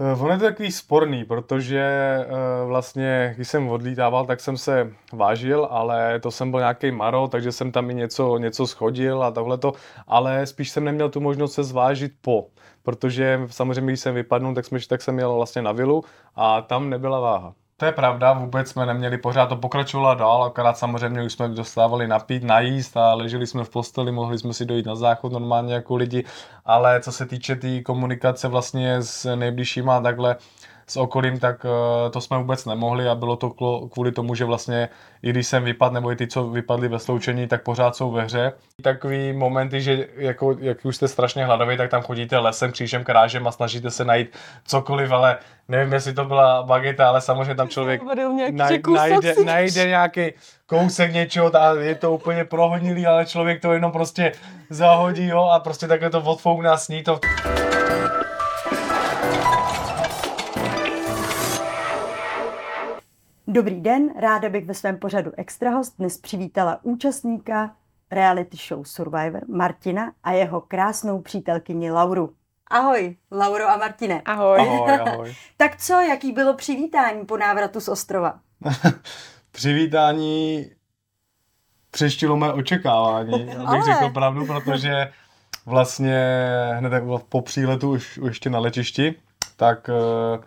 Uh, on je to takový sporný, protože uh, vlastně, když jsem odlítával, tak jsem se vážil, ale to jsem byl nějaký maro, takže jsem tam i něco, něco schodil a tohleto, ale spíš jsem neměl tu možnost se zvážit po, protože samozřejmě, když jsem vypadnul, tak, jsme, tak jsem jel vlastně na vilu a tam nebyla váha. To je pravda, vůbec jsme neměli pořád, to pokračovalo dál, akorát samozřejmě už jsme dostávali napít, najíst a leželi jsme v posteli, mohli jsme si dojít na záchod normálně jako lidi, ale co se týče té tý komunikace vlastně s nejbližšíma takhle, s okolím, tak uh, to jsme vůbec nemohli a bylo to kvůli tomu, že vlastně i když jsem vypadl, nebo i ty, co vypadli ve sloučení, tak pořád jsou ve hře. Takový momenty, že jako, jak už jste strašně hladoví, tak tam chodíte lesem, křížem, krážem a snažíte se najít cokoliv, ale nevím, jestli to byla bageta, ale samozřejmě tam člověk naj, najde, najde nějaký kousek něčeho a je to úplně prohodnilý, ale člověk to jenom prostě zahodí jo, a prostě takhle to odfoukne a sní to. Dobrý den, ráda bych ve svém pořadu Extrahost dnes přivítala účastníka reality show Survivor Martina a jeho krásnou přítelkyni Lauru. Ahoj, Lauro a Martine. Ahoj. Ahoj, ahoj. tak co, jaký bylo přivítání po návratu z ostrova? přivítání přeštilo mé očekávání, abych Ale... řekl pravdu, protože vlastně hned po příletu už, už ještě na letišti, tak uh,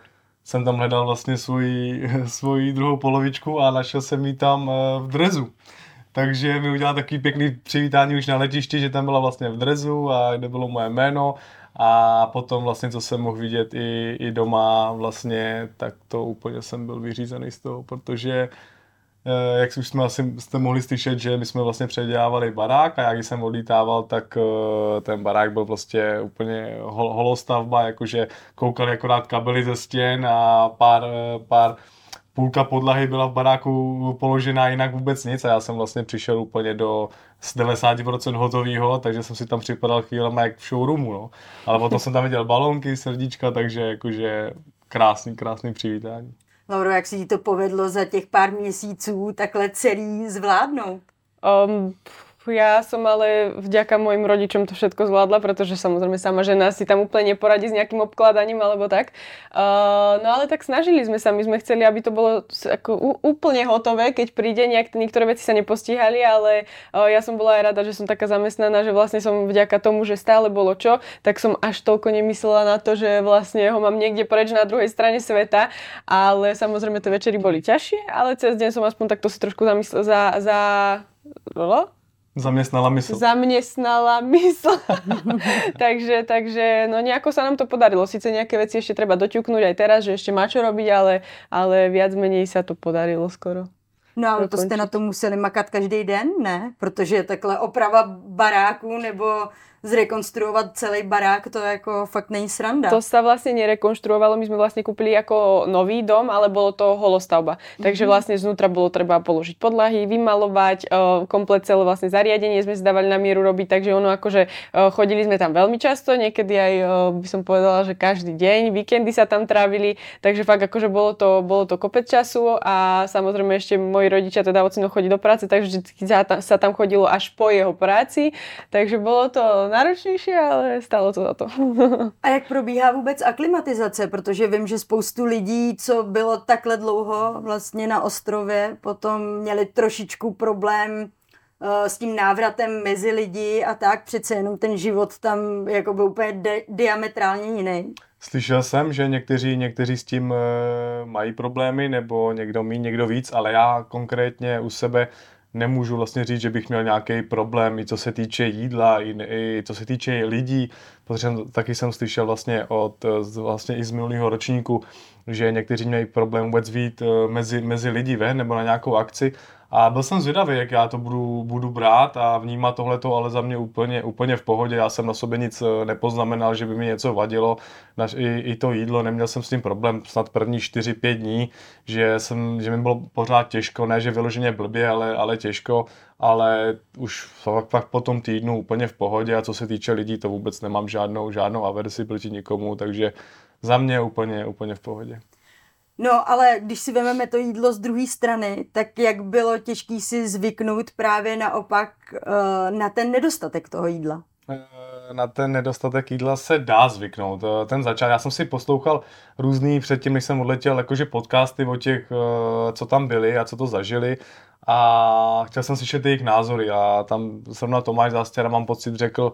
jsem tam hledal vlastně svoji, svoji druhou polovičku a našel jsem ji tam eh, v drezu. Takže mi udělal takový pěkný přivítání už na letišti, že tam byla vlastně v drezu a kde bylo moje jméno a potom vlastně, co jsem mohl vidět i, i doma vlastně, tak to úplně jsem byl vyřízený z toho, protože Eh, jak už jsme asi jste mohli slyšet, že my jsme vlastně předělávali barák a jak jsem odlítával, tak eh, ten barák byl prostě úplně hol, holostavba, jakože koukali akorát kabely ze stěn a pár, eh, pár půlka podlahy byla v baráku položená, jinak vůbec nic a já jsem vlastně přišel úplně do z 90% hotovýho, takže jsem si tam připadal chvílema jak v showroomu, no. Ale potom jsem tam viděl balonky, srdíčka, takže jakože krásný, krásný přivítání. Lauro, jak se ti to povedlo za těch pár měsíců takhle celý zvládnout? Um, ja som ale vďaka mojim rodičom to všetko zvládla, pretože samozrejme sama žena si tam úplne neporadí s nejakým obkladaním alebo tak. Uh, no ale tak snažili sme sa, my sme chceli, aby to bolo ako úplne hotové, keď príde, nejak, niektoré veci sa nepostíhali, ale uh, ja som bola aj rada, že som taká zamestnaná, že vlastne som vďaka tomu, že stále bolo čo, tak som až toľko nemyslela na to, že vlastne ho mám niekde preč na druhej strane sveta, ale samozrejme tie večery boli ťažšie, ale cez deň som aspoň takto si trošku zamyslela za, za Zaměstnala mysl. Zaměstnala mysl. takže, takže no nejako sa nám to podarilo. Sice nejaké veci ešte treba doťuknúť aj teraz, že ešte má čo robiť, ale, ale viac menej sa to podarilo skoro. No ale to jste na to museli makat každý den, ne? Protože takhle oprava baráku nebo zrekonstruovat celý barák, to jako fakt není sranda. To sa vlastne nerekonštruovalo, my sme vlastne kúpili ako nový dom, ale bolo to holostavba. Takže mm-hmm. vlastne znútra bolo treba položiť podlahy, vymalovať, komplet celé vlastne zariadenie sme si dávali na mieru robiť, takže ono akože chodili sme tam veľmi často, niekedy aj by som povedala, že každý deň, víkendy sa tam trávili, takže fakt akože bolo to, bolo to kopec času a samozrejme ešte moji rodičia teda ocino chodí do práce, takže sa tam chodilo až po jeho práci, takže bolo to náročnější, ale stálo to za to. A jak probíhá vůbec aklimatizace? Protože vím, že spoustu lidí, co bylo takhle dlouho vlastně na ostrově, potom měli trošičku problém uh, s tím návratem mezi lidi a tak. Přece jenom ten život tam jako byl úplně di- diametrálně jiný. Slyšel jsem, že někteří, někteří s tím uh, mají problémy, nebo někdo mí, někdo víc, ale já konkrétně u sebe nemůžu vlastně říct, že bych měl nějaký problém, i co se týče jídla, i, i co se týče lidí, protože taky jsem slyšel vlastně od vlastně i z minulého ročníku, že někteří měli problém vůbec vít eh, mezi, mezi lidi ven nebo na nějakou akci a byl jsem zvědavý, jak já to budu, budu brát a vnímat tohleto, ale za mě úplně, úplně v pohodě. Já jsem na sobě nic eh, nepoznamenal, že by mi něco vadilo. Naš, i, I to jídlo, neměl jsem s tím problém snad první 4-5 dní, že, jsem, že mi bylo pořád těžko, ne že vyloženě blbě, ale, ale těžko, ale už fakt, fakt po tom týdnu úplně v pohodě a co se týče lidí, to vůbec nemám žádnou, žádnou averzi proti nikomu, takže za mě úplně, úplně v pohodě. No, ale když si vezmeme to jídlo z druhé strany, tak jak bylo těžké si zvyknout právě naopak uh, na ten nedostatek toho jídla? Eh, na ten nedostatek jídla se dá zvyknout. Eh, ten začátek, já jsem si poslouchal různý předtím, než jsem odletěl, jakože podcasty o těch, eh, co tam byli a co to zažili a chtěl jsem slyšet jejich názory a tam zrovna Tomáš Zástěra mám pocit řekl,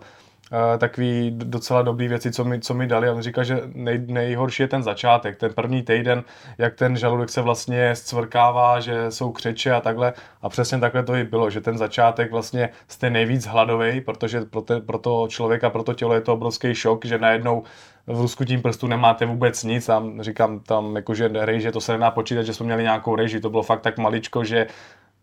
Uh, takový docela dobrý věci, co mi, co mi dali. On říká, že nej, nejhorší je ten začátek, ten první týden, jak ten žaludek se vlastně zcvrkává, že jsou křeče a takhle. A přesně takhle to i bylo, že ten začátek vlastně jste nejvíc hladový, protože pro, te, pro to člověka, pro to tělo je to obrovský šok, že najednou v Rusku tím prstu nemáte vůbec nic. Tam říkám tam, jakože rejže, to se nedá počítat, že jsme měli nějakou reži, to bylo fakt tak maličko, že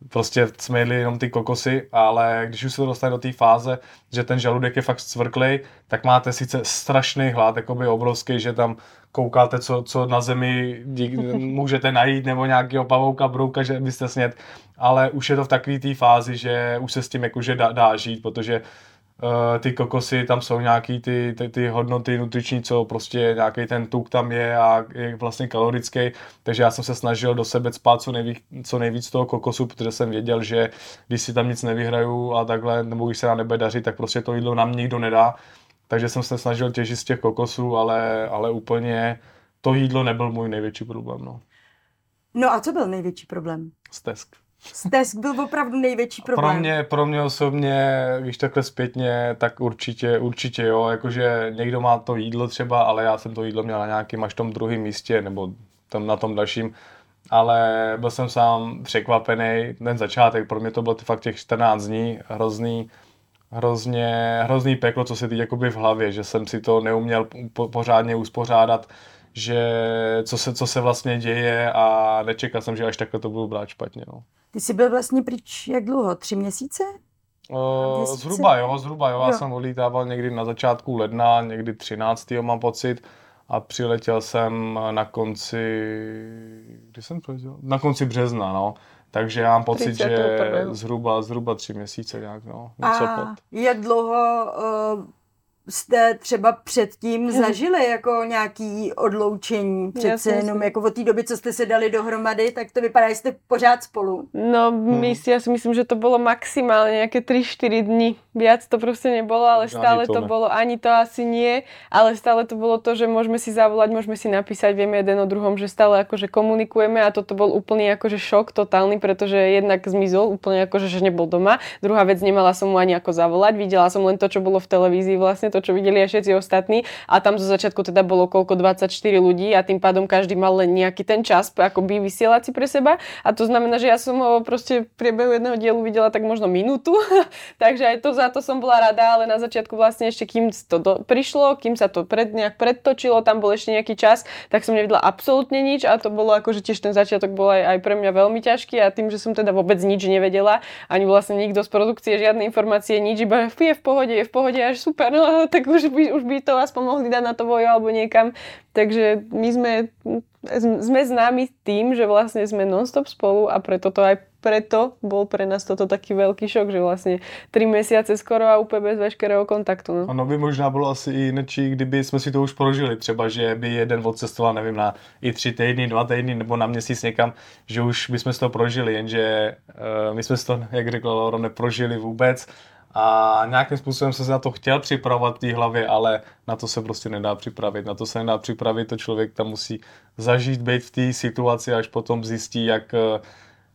prostě jsme jedli jenom ty kokosy, ale když už se to dostane do té fáze, že ten žaludek je fakt cvrklej, tak máte sice strašný hlad, jakoby obrovský, že tam koukáte, co, co na zemi můžete najít, nebo nějakého pavouka, brouka, že byste snět, ale už je to v takové té fázi, že už se s tím jakože dá, dá žít, protože ty kokosy, tam jsou nějaký ty, ty, ty hodnoty nutriční, co prostě nějaký ten tuk tam je a je vlastně kalorický, takže já jsem se snažil do sebe spát co nejvíc, co nejvíc toho kokosu, protože jsem věděl, že když si tam nic nevyhraju a takhle, nebo když se nám nebude dařit, tak prostě to jídlo nám nikdo nedá, takže jsem se snažil těžit z těch kokosů, ale, ale úplně to jídlo nebyl můj největší problém. No, no a co byl největší problém? Stesk. Stesk byl opravdu největší problém. Pro mě, pro mě osobně, když takhle zpětně, tak určitě, určitě jo, jakože někdo má to jídlo třeba, ale já jsem to jídlo měl na nějakém až tom druhém místě, nebo tam na tom dalším, ale byl jsem sám překvapený, ten začátek, pro mě to bylo fakt těch 14 dní, hrozný, hrozně, hrozný peklo, co se teď jakoby v hlavě, že jsem si to neuměl po, pořádně uspořádat, že co se, co se vlastně děje a nečekal jsem, že až takhle to budu brát špatně. No. Ty jsi byl vlastně pryč jak dlouho? Tři měsíce? Uh, zhruba jo, zhruba jo. jo. Já jsem odlítával někdy na začátku ledna, někdy 13. mám pocit a přiletěl jsem na konci, kdy jsem přiletěl? Na konci března, no. Takže já mám pocit, že zhruba, zhruba tři měsíce nějak, no. Něco a pod. jak dlouho uh, jste třeba předtím zažili jako nějaký odloučení? Přece jasně, jenom jako od té doby, co jste se dali dohromady, tak to vypadá, že jste pořád spolu. No, my si, já si myslím, že to bylo maximálně nějaké 3-4 dny. Viac to prostě nebolo, ale stále to, to bolo, ani to asi nie, ale stále to bolo to, že môžeme si zavolať, môžeme si napísať, vieme jeden o druhom, že stále akože komunikujeme a toto bol úplný akože šok totálny, pretože jednak zmizol úplne akože, že nebol doma. Druhá vec, nemala som mu ani ako zavolať, videla som len to, čo bolo v televízii vlastne, to, čo videli aj všetci ostatní. A tam zo začiatku teda bolo koľko 24 ľudí a tým pádom každý mal len nejaký ten čas akoby si pre seba. A to znamená, že ja som ho proste v priebehu jedného dielu videla tak možno minútu, takže aj to za to som bola rada, ale na začiatku vlastne ešte kým to do, prišlo, kým sa to pred, nejak predtočilo, tam bol ešte nejaký čas, tak som nevidela absolútne nič. A to bolo akože tiež ten začiatok bol aj, aj pre mňa veľmi ťažký. A tým, že som teda vôbec nič nevedela, ani vlastne nikto z produkcie žiadne informácie, nič, iba je v pohode, je v pohode, až super, no tak už by, už by to aspoň mohli dať na to vojo alebo niekam. Takže my sme, sme známi tým, že vlastne sme non-stop spolu a preto to aj preto bol pre nás toto taký veľký šok, že vlastne tři mesiace skoro a úplně bez veškerého kontaktu. No. Ono by možná bylo asi i nečí, kdyby jsme si to už prožili, třeba, že by jeden odcestoval, nevím, na i tři týdny, dva týdny nebo na měsíc někam, že už bychom si to prožili, jenže uh, my jsme to, jak řekl Laura, neprožili vůbec a nějakým způsobem jsem se na to chtěl připravovat v té hlavě, ale na to se prostě nedá připravit. Na to se nedá připravit, to člověk tam musí zažít, být v té situaci, až potom zjistí, jak,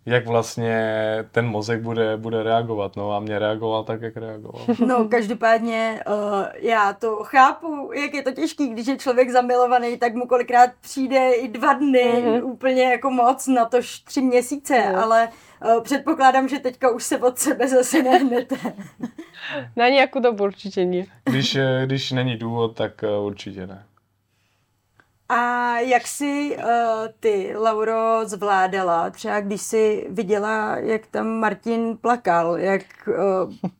jak vlastně ten mozek bude, bude reagovat. No a mě reagoval tak, jak reagoval. No, každopádně uh, já to chápu, jak je to těžký, když je člověk zamilovaný, tak mu kolikrát přijde i dva dny, mm-hmm. úplně jako moc, na to tři měsíce, mm. ale Eh, předpokládám, že teďka už se od sebe zase nehnete. Na nějakou dobu určitě ne. Když, eh, když není důvod, tak eh, určitě ne. A jak si uh, ty, Lauro, zvládala, třeba když jsi viděla, jak tam Martin plakal, jak uh,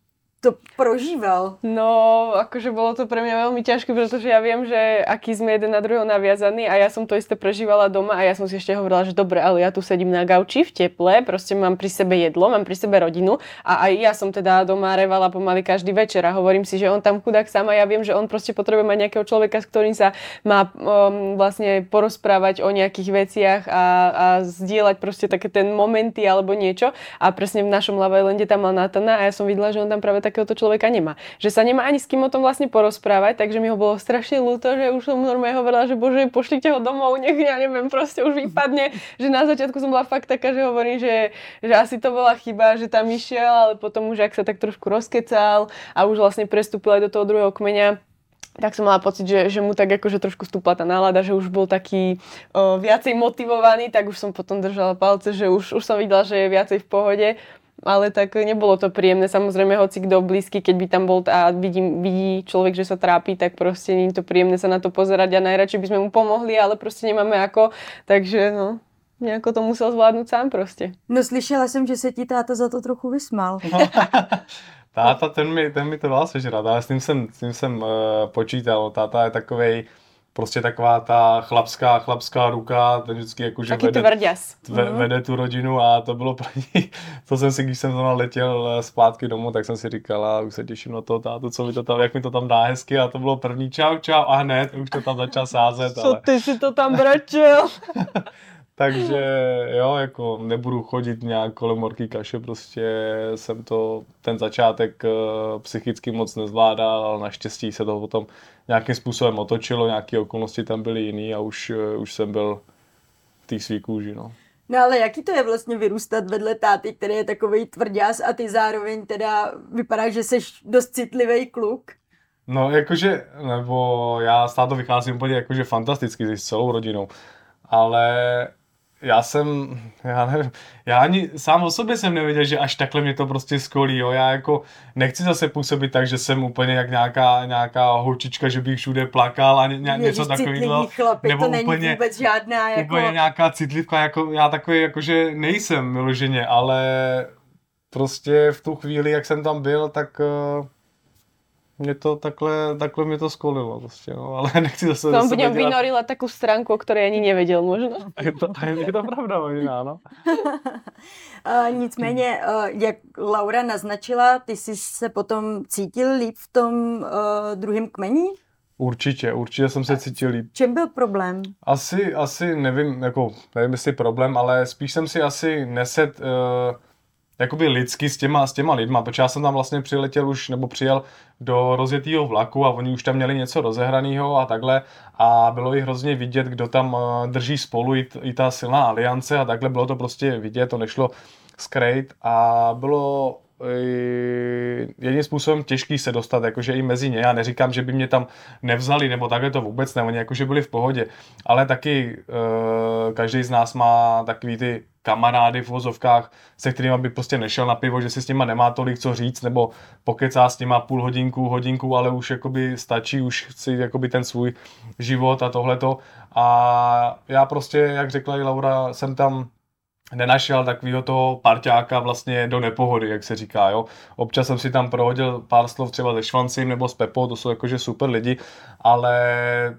to prožíval? No, akože bolo to pre mňa veľmi ťažké, pretože ja viem, že aký sme jeden na druhého naviazaní a ja som to isté prežívala doma a ja som si ešte hovorila, že dobre, ale ja tu sedím na gauči v teple, proste mám pri sebe jedlo, mám pri sebe rodinu a aj ja som teda doma revala pomaly každý večer a hovorím si, že on tam chudák sám a ja viem, že on proste potrebuje mať nejakého človeka, s ktorým sa má um, vlastne porozprávať o nejakých veciach a, a zdieľať proste také ten momenty alebo niečo a presne v našom Islande tam mal Natana a ja som videla, že on tam práve takéhoto človeka nemá. Že sa nemá ani s kým o tom vlastne porozprávať, takže mi ho bolo strašne ľúto, že už som normálne hovorila, že bože, pošlite ho domov, nech ja neviem, proste už vypadne. Že na začiatku som bola fakt taká, že hovorím, že, že asi to bola chyba, že tam išiel, ale potom už ak sa tak trošku rozkecal a už vlastne prestúpil aj do toho druhého kmeňa, tak som mala pocit, že, že mu tak akože trošku stúpla tá nálada, že už bol taký o, viacej motivovaný, tak už som potom držala palce, že už, už som videla, že je viacej v pohode ale tak nebolo to príjemné. Samozrejme, hoci kto blízky, keď by tam bol a vidí, vidí človek, že sa trápi, tak proste nie je to príjemné sa na to pozerať a najradšej by sme mu pomohli, ale proste nemáme ako. Takže no, Nějako to musel zvládnout sám prostě. No slyšela jsem, že se ti táta za to trochu vysmál. táta, ten mi, ten mi to dal sežrat, ale s tím jsem, s tím jsem uh, počítal. Táta je takovej, prostě taková ta chlapská, chlapská ruka, ten vždycky jakože Taky vede, ve, mm. vede tu rodinu a to bylo pro ní, to jsem si, když jsem tam letěl eh, zpátky domů, tak jsem si říkal, a už se těším na to, tátu, co mi to tam, jak mi to tam dá hezky a to bylo první čau, čau a hned už to tam začal sázet. Co ale... ty si to tam bračil? Takže jo, jako nebudu chodit nějak kolem morky kaše, prostě jsem to, ten začátek uh, psychicky moc nezvládal, ale naštěstí se to potom nějakým způsobem otočilo, nějaké okolnosti tam byly jiný a už, uh, už jsem byl v té svý kůži, no. No ale jaký to je vlastně vyrůstat vedle táty, který je takový tvrdás a ty zároveň teda vypadá, že jsi dost citlivý kluk? No jakože, nebo já z táto vycházím úplně jakože fantasticky s celou rodinou, ale já jsem, já nevím, já ani sám o sobě jsem nevěděl, že až takhle mě to prostě skolí, jo, já jako nechci zase působit tak, že jsem úplně jak nějaká, nějaká holčička, že bych všude plakal a ně, ně, něco takového, nebo to není úplně, vůbec žádná, jako... úplně nějaká citlivka, jako já takový, jakože nejsem vyloženě, ale prostě v tu chvíli, jak jsem tam byl, tak uh, mě to takhle, takhle mě to skolilo prostě, no, ale nechci zase... V něm dělat... vynorila takovou stránku, o které ani nevěděl možno. je, to, je to pravda možná, no. uh, nicméně, uh, jak Laura naznačila, ty jsi se potom cítil líp v tom uh, druhém kmeni? Určitě, určitě jsem se cítil líp. Čem byl problém? Asi, asi nevím, jako, nevím jestli problém, ale spíš jsem si asi neset uh, jakoby lidsky s těma, s těma lidma, protože já jsem tam vlastně přiletěl už, nebo přijel do rozjetého vlaku a oni už tam měli něco rozehraného a takhle a bylo jich hrozně vidět, kdo tam eh, drží spolu i, i ta silná aliance a takhle bylo to prostě vidět, to nešlo skrejt a bylo jedním způsobem těžký se dostat, jakože i mezi ně. Já neříkám, že by mě tam nevzali, nebo takhle to vůbec ne, oni jakože byli v pohodě. Ale taky uh, každý z nás má takový ty kamarády v vozovkách, se kterými by prostě nešel na pivo, že si s nima nemá tolik co říct, nebo pokecá s nima půl hodinku, hodinku, ale už jakoby stačí, už chci jakoby ten svůj život a tohleto. A já prostě, jak řekla i Laura, jsem tam nenašel takového toho parťáka vlastně do nepohody, jak se říká, jo. Občas jsem si tam prohodil pár slov třeba se Švancím nebo s Pepou, to jsou jakože super lidi, ale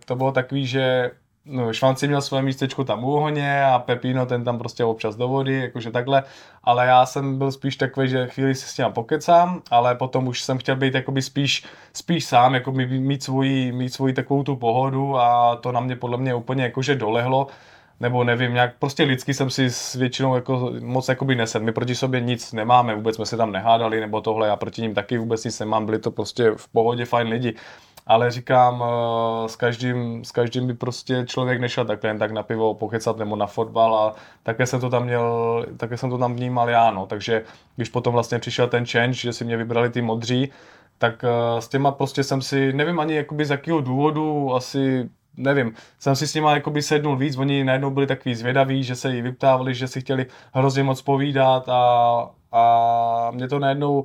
to bylo takový, že no, Švanci měl své místečko tam u ohně a Pepino ten tam prostě občas do vody, jakože takhle, ale já jsem byl spíš takový, že chvíli si s ním pokecám, ale potom už jsem chtěl být jakoby spíš, spíš sám, jako mít svoji, mít svoji takovou tu pohodu a to na mě podle mě úplně jakože dolehlo, nebo nevím, nějak prostě lidsky jsem si s většinou jako moc jakoby nesed. My proti sobě nic nemáme, vůbec jsme se tam nehádali, nebo tohle, já proti ním taky vůbec nic nemám, byli to prostě v pohodě fajn lidi. Ale říkám, eh, s každým, s každým by prostě člověk nešel takhle jen tak na pivo pokecat nebo na fotbal a také jsem to tam měl, také jsem to tam vnímal já, no. Takže když potom vlastně přišel ten change, že si mě vybrali ty modří, tak eh, s těma prostě jsem si, nevím ani jakoby z jakého důvodu, asi nevím, jsem si s nimi jakoby sednul víc, oni najednou byli takový zvědaví, že se jí vyptávali, že si chtěli hrozně moc povídat a, a mě to najednou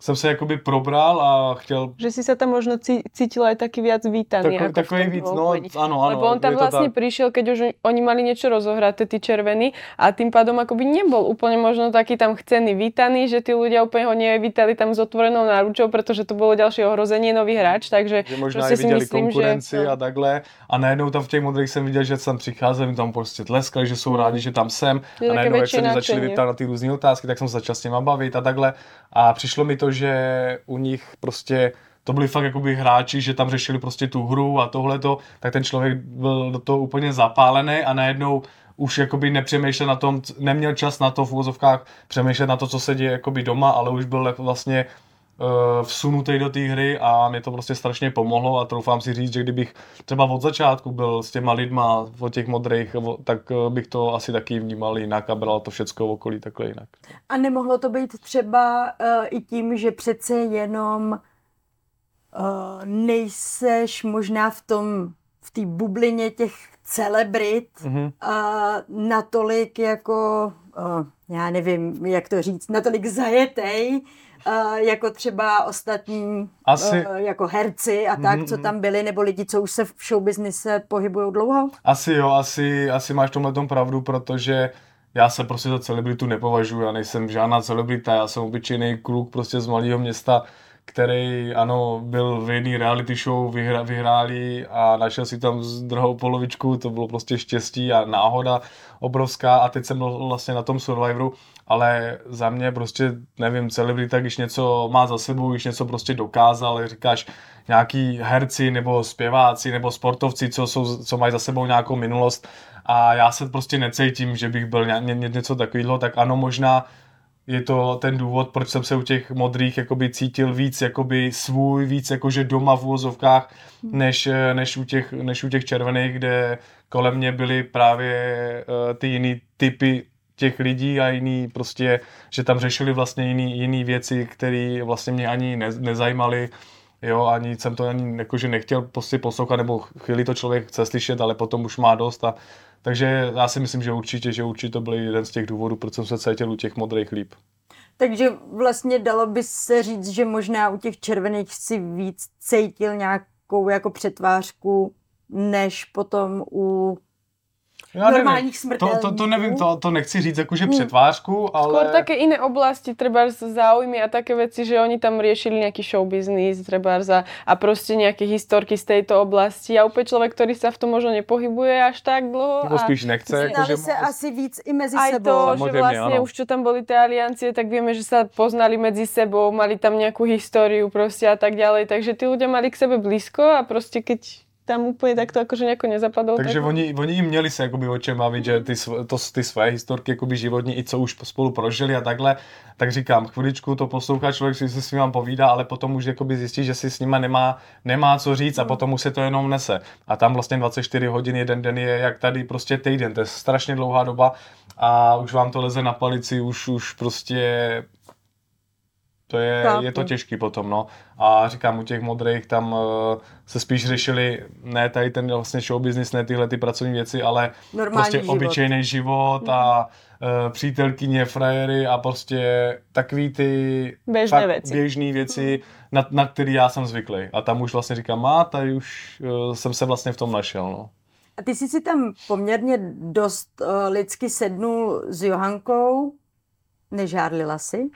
jsem se jakoby probral a chtěl... Že si se tam možno cítil aj taký viac vítaný. Tako, takový víc, no, ano, ano. Lebo on tam vlastně prišiel, keď už oni mali niečo rozohraté, tí červení, a tým pádom akoby nebol úplne možno taký tam chcený, vítaný, že tí ľudia úplne ho nevítali tam s otvorenou náručou, protože to bolo ďalšie ohrozenie nový hráč, takže že možná i viděli myslím, konkurenci že... a takhle. A najednou tam v těch modrých jsem viděl, že jsem přicházel, mi tam prostě tleskali, že jsou rádi, že tam jsem. Je a najednou, jak se mi začali vyptát na ty různé otázky, tak jsem se začal s nimi bavit a takhle. A přišlo mi to, že u nich prostě to byli fakt jakoby hráči, že tam řešili prostě tu hru a tohleto, tak ten člověk byl do toho úplně zapálený a najednou už jakoby nepřemýšlel na tom, neměl čas na to v úvozovkách přemýšlet na to, co se děje jakoby doma, ale už byl vlastně vsunutý do té hry a mě to prostě strašně pomohlo a troufám si říct, že kdybych třeba od začátku byl s těma lidma od těch modrých, tak bych to asi taky vnímal jinak a bral to všecko v okolí takhle jinak. A nemohlo to být třeba uh, i tím, že přece jenom uh, nejseš možná v tom, v té bublině těch celebrit mm-hmm. uh, natolik jako, uh, já nevím, jak to říct, natolik zajetej, uh, jako třeba ostatní Asi... uh, jako herci a tak, mm-hmm. co mhm. tam byli, nebo lidi, co už se v showbiznise pohybují dlouho? Asi jo, asi, asi máš tomhle tom pravdu, protože já se prostě za celebritu nepovažuji, já nejsem žádná celebrita, já jsem obyčejný kluk prostě z malého města, který, ano, byl v jedné reality show, vyhra, vyhráli a našel si tam druhou polovičku, to bylo prostě štěstí a náhoda obrovská a teď jsem vlastně na tom Survivoru, ale za mě prostě, nevím, celebrita, když něco má za sebou, když něco prostě dokázal, říkáš, nějaký herci nebo zpěváci nebo sportovci, co, jsou, co mají za sebou nějakou minulost. A já se prostě necítím, že bych byl ně, ně, něco takového, tak ano, možná je to ten důvod, proč jsem se u těch modrých jakoby cítil víc jakoby svůj, víc jakože doma v úvozovkách, než, než, u těch, než u těch červených, kde kolem mě byly právě uh, ty jiný typy těch lidí a jiný prostě, že tam řešili vlastně jiný, jiný věci, které vlastně mě ani ne, nezajímaly. Jo, ani jsem to ani jakože nechtěl prostě poslouchat, nebo chvíli to člověk chce slyšet, ale potom už má dost a takže já si myslím, že určitě, že určitě to byl jeden z těch důvodů, proč jsem se cítil u těch modrých líp. Takže vlastně dalo by se říct, že možná u těch červených si víc cítil nějakou jako přetvářku, než potom u já normálních smrtelníků. To, to, to nevím, to, to nechci říct jakože hmm. přetvářku, ale... Skôr také iné oblasti, třeba záujmy a také věci, že oni tam riešili nějaký show business, třeba za, a prostě nějaké historky z této oblasti a úplně člověk, který se v tom možno nepohybuje až tak dlouho. Nebo spíš nechce. Jako, se asi víc i mezi aj sebou. to, že vlastně už čo tam byly ty aliancie, tak víme, že se poznali mezi sebou, mali tam nějakou historii prostě a tak dále, takže ty lidé mali k sebe blízko a prostě keď tam úplně tak to jakože nějako nezapadlo. Takže tak... oni, oni jim měli se jakoby o čem bavit, že ty, to, ty své historky jakoby životní, i co už spolu prožili a takhle, tak říkám, chviličku to poslouchá člověk, si se s ním povídá, ale potom už jakoby zjistí, že si s nima nemá, nemá co říct a hmm. potom už se to jenom nese. A tam vlastně 24 hodin jeden den je jak tady prostě týden, to je strašně dlouhá doba a už vám to leze na palici, už, už prostě to je, je to těžký potom, no. A říkám, u těch modrých tam uh, se spíš řešili ne tady ten vlastně show business, ne tyhle ty pracovní věci, ale Normální prostě život. obyčejný život a uh, přítelkyně, frajery a prostě takový ty běžné věci, běžný věci na, na který já jsem zvyklý. A tam už vlastně říkám, má, tady už uh, jsem se vlastně v tom našel, no. A ty jsi si tam poměrně dost uh, lidsky sednul s Johankou, nežárlila si?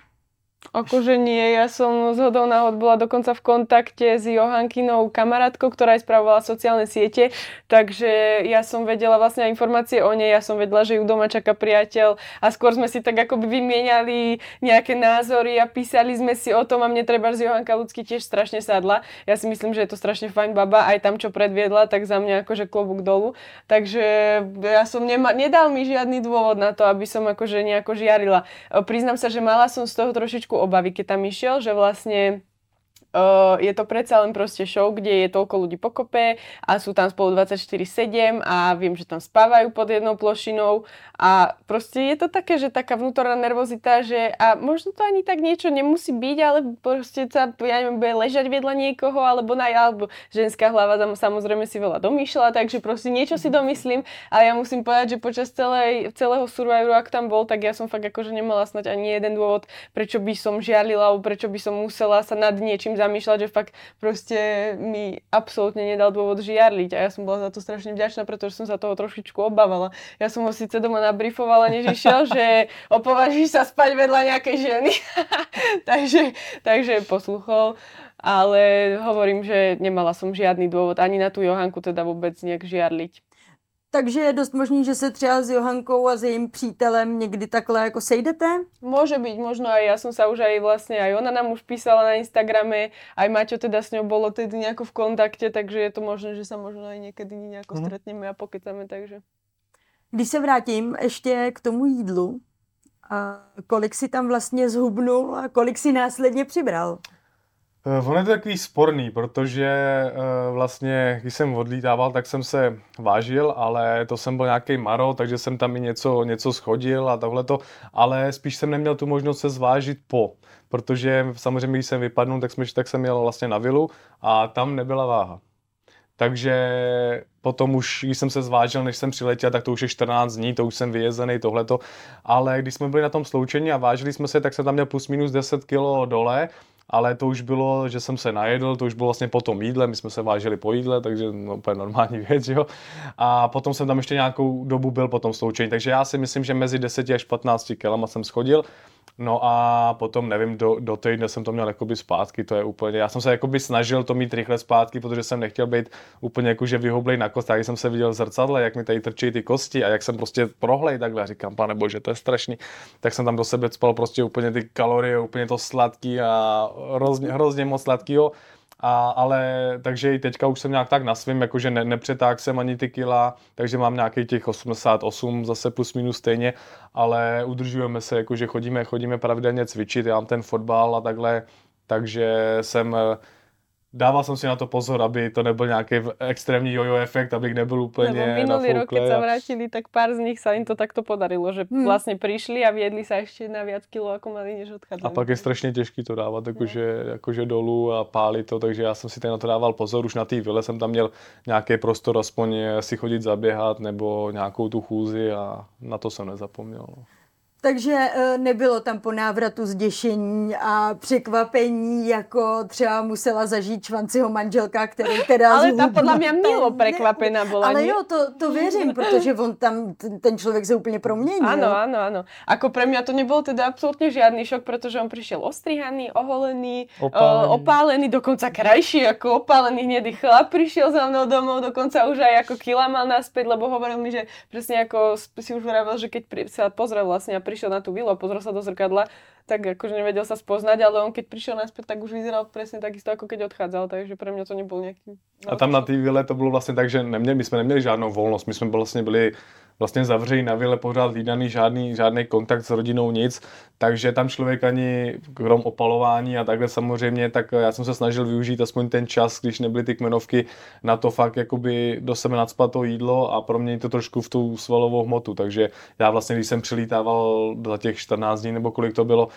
Akože nie, ja som z hodou náhod bola dokonca v kontakte s Johankinou kamarátkou, ktorá aj spravovala sociálne siete, takže ja som vedela vlastne informácie o nej, ja som vedela, že ju doma čaká priateľ a skôr sme si tak akoby vymieniali nejaké názory a písali sme si o tom a mne treba z Johanka ľudsky tiež strašne sadla. Ja si myslím, že je to strašne fajn baba, aj tam čo predviedla, tak za mňa akože klobúk dolu. Takže ja som nema, nedal mi žiadny dôvod na to, aby som akože nejako žiarila. Priznám sa, že mala som z toho trošičku trošku obavy, keď tam išiel, že vlastne Uh, je to predsa len proste show, kde je toľko ľudí pokope a sú tam spolu 24-7 a viem, že tam spávajú pod jednou plošinou. A proste je to také, že taká vnútorná nervozita, že a možno to ani tak niečo nemusí byť, ale proste sa, ja neviem, bude ležať vedľa niekoho alebo na alebo ženská hlava samozrejme si veľa domýšľa, takže proste niečo si domyslím, ale ja musím povedať, že počas celej, celého Survivoru, ak tam bol, tak ja som fakt akože nemala snať ani jeden dôvod, prečo by som žiarlila prečo by som musela sa nad niečím zamýšľať, že fakt proste mi absolútne nedal dôvod žiarliť a ja som bola za to strašne vďačná, pretože som sa toho trošičku obávala. Ja som ho síce doma nabrifovala, než išiel, že opovaží sa spať vedľa nejakej ženy, takže, takže posluchol ale hovorím, že nemala som žiadny dôvod ani na tú Johanku teda vôbec nejak žiarliť. Takže je dost možný, že se třeba s Johankou a s jejím přítelem někdy takhle jako sejdete? Může být, možno aj ja som sa už aj vlastně, aj ona nám už písala na Instagrame, aj Maťo teda s ňou bolo tedy nejako v kontakte, takže je to možné, že sa možno aj někdy nejako mm. stretneme a pokecáme, takže. Když se vrátím ještě k tomu jídlu, a kolik si tam vlastně zhubnul a kolik si následně přibral? Uh, ono je to takový sporný, protože uh, vlastně, když jsem odlítával, tak jsem se vážil, ale to jsem byl nějaký maro, takže jsem tam i něco, něco schodil a tohleto, ale spíš jsem neměl tu možnost se zvážit po, protože samozřejmě, když jsem vypadnul, tak, jsme, tak jsem jel vlastně na vilu a tam nebyla váha. Takže potom už, když jsem se zvážil, než jsem přiletěl, tak to už je 14 dní, to už jsem vyjezený, tohleto. Ale když jsme byli na tom sloučení a vážili jsme se, tak jsem tam měl plus minus 10 kg dole ale to už bylo, že jsem se najedl, to už bylo vlastně po tom jídle, my jsme se vážili po jídle, takže no, úplně normální věc, jo. A potom jsem tam ještě nějakou dobu byl po tom sloučení, takže já si myslím, že mezi 10 až 15 kilama jsem schodil No a potom, nevím, do, do týdne jsem to měl jakoby zpátky, to je úplně, já jsem se jakoby snažil to mít rychle zpátky, protože jsem nechtěl být úplně jakože vyhoblej na kost, tak jsem se viděl v zrcadle, jak mi tady trčí ty kosti a jak jsem prostě prohlej takhle, říkám, pane bože, to je strašný, tak jsem tam do sebe spal prostě úplně ty kalorie, úplně to sladký a hrozně, hrozně moc sladkýho a, ale takže i teďka už jsem nějak tak na svým, jakože ne, nepřeták jsem ani ty kila, takže mám nějaký těch 88 zase plus minus stejně, ale udržujeme se, jakože chodíme, chodíme pravidelně cvičit, já mám ten fotbal a takhle, takže jsem dával jsem si na to pozor, aby to nebyl nějaký extrémní jojo efekt, abych nebyl úplně Lebo minulý rok, keď sa vrátili, tak pár z nich sa im to takto podarilo, že hmm. vlastně přišli a viedli sa ještě na viac kilo, ako mali, než odchádzali. A pak je strašně těžký to dávat, jakože, no. jakože dolů a pálit to, takže já jsem si tady na to dával pozor, už na té vile jsem tam měl nějaký prostor, aspoň si chodit zaběhat nebo nějakou tu chůzi a na to jsem nezapomněl. Takže eh, nebylo tam po návratu zděšení a překvapení, jako třeba musela zažít Švanciho manželka, který teda Ale ta podle mě mělo překvapená byla. Ale jo, to, to věřím, protože on tam, ten člověk se úplně proměnil. Ano, ano, ano. Ako pre mě to nebylo teda absolutně žádný šok, protože on přišel ostrihaný, oholený, opálený, uh, opálený dokonce krajší jako opálený hnedý chlap přišel za mnou domov, dokonce už aj jako kila mal naspäť, lebo hovoril mi, že přesně jako si už hovoril, že keď sa pozrel vlastně prišiel na tú vilu a pozrel sa do zrkadla, tak akože nevedel sa spoznať, ale on keď prišiel naspäť, tak už vyzeral presne takisto, ako keď odchádzal, takže pre mňa to nebol nejaký... A tam na té vile to bylo vlastně tak, že neměli, my jsme neměli žádnou volnost, my jsme vlastně byli vlastně zavřejí na vile pořád lídaný, žádný, žádný kontakt s rodinou, nic, takže tam člověk ani krom opalování a takhle samozřejmě, tak já jsem se snažil využít aspoň ten čas, když nebyly ty kmenovky, na to fakt jakoby do sebe nadspat to jídlo a proměnit to trošku v tu svalovou hmotu, takže já vlastně, když jsem přilítával za těch 14 dní nebo kolik to bylo,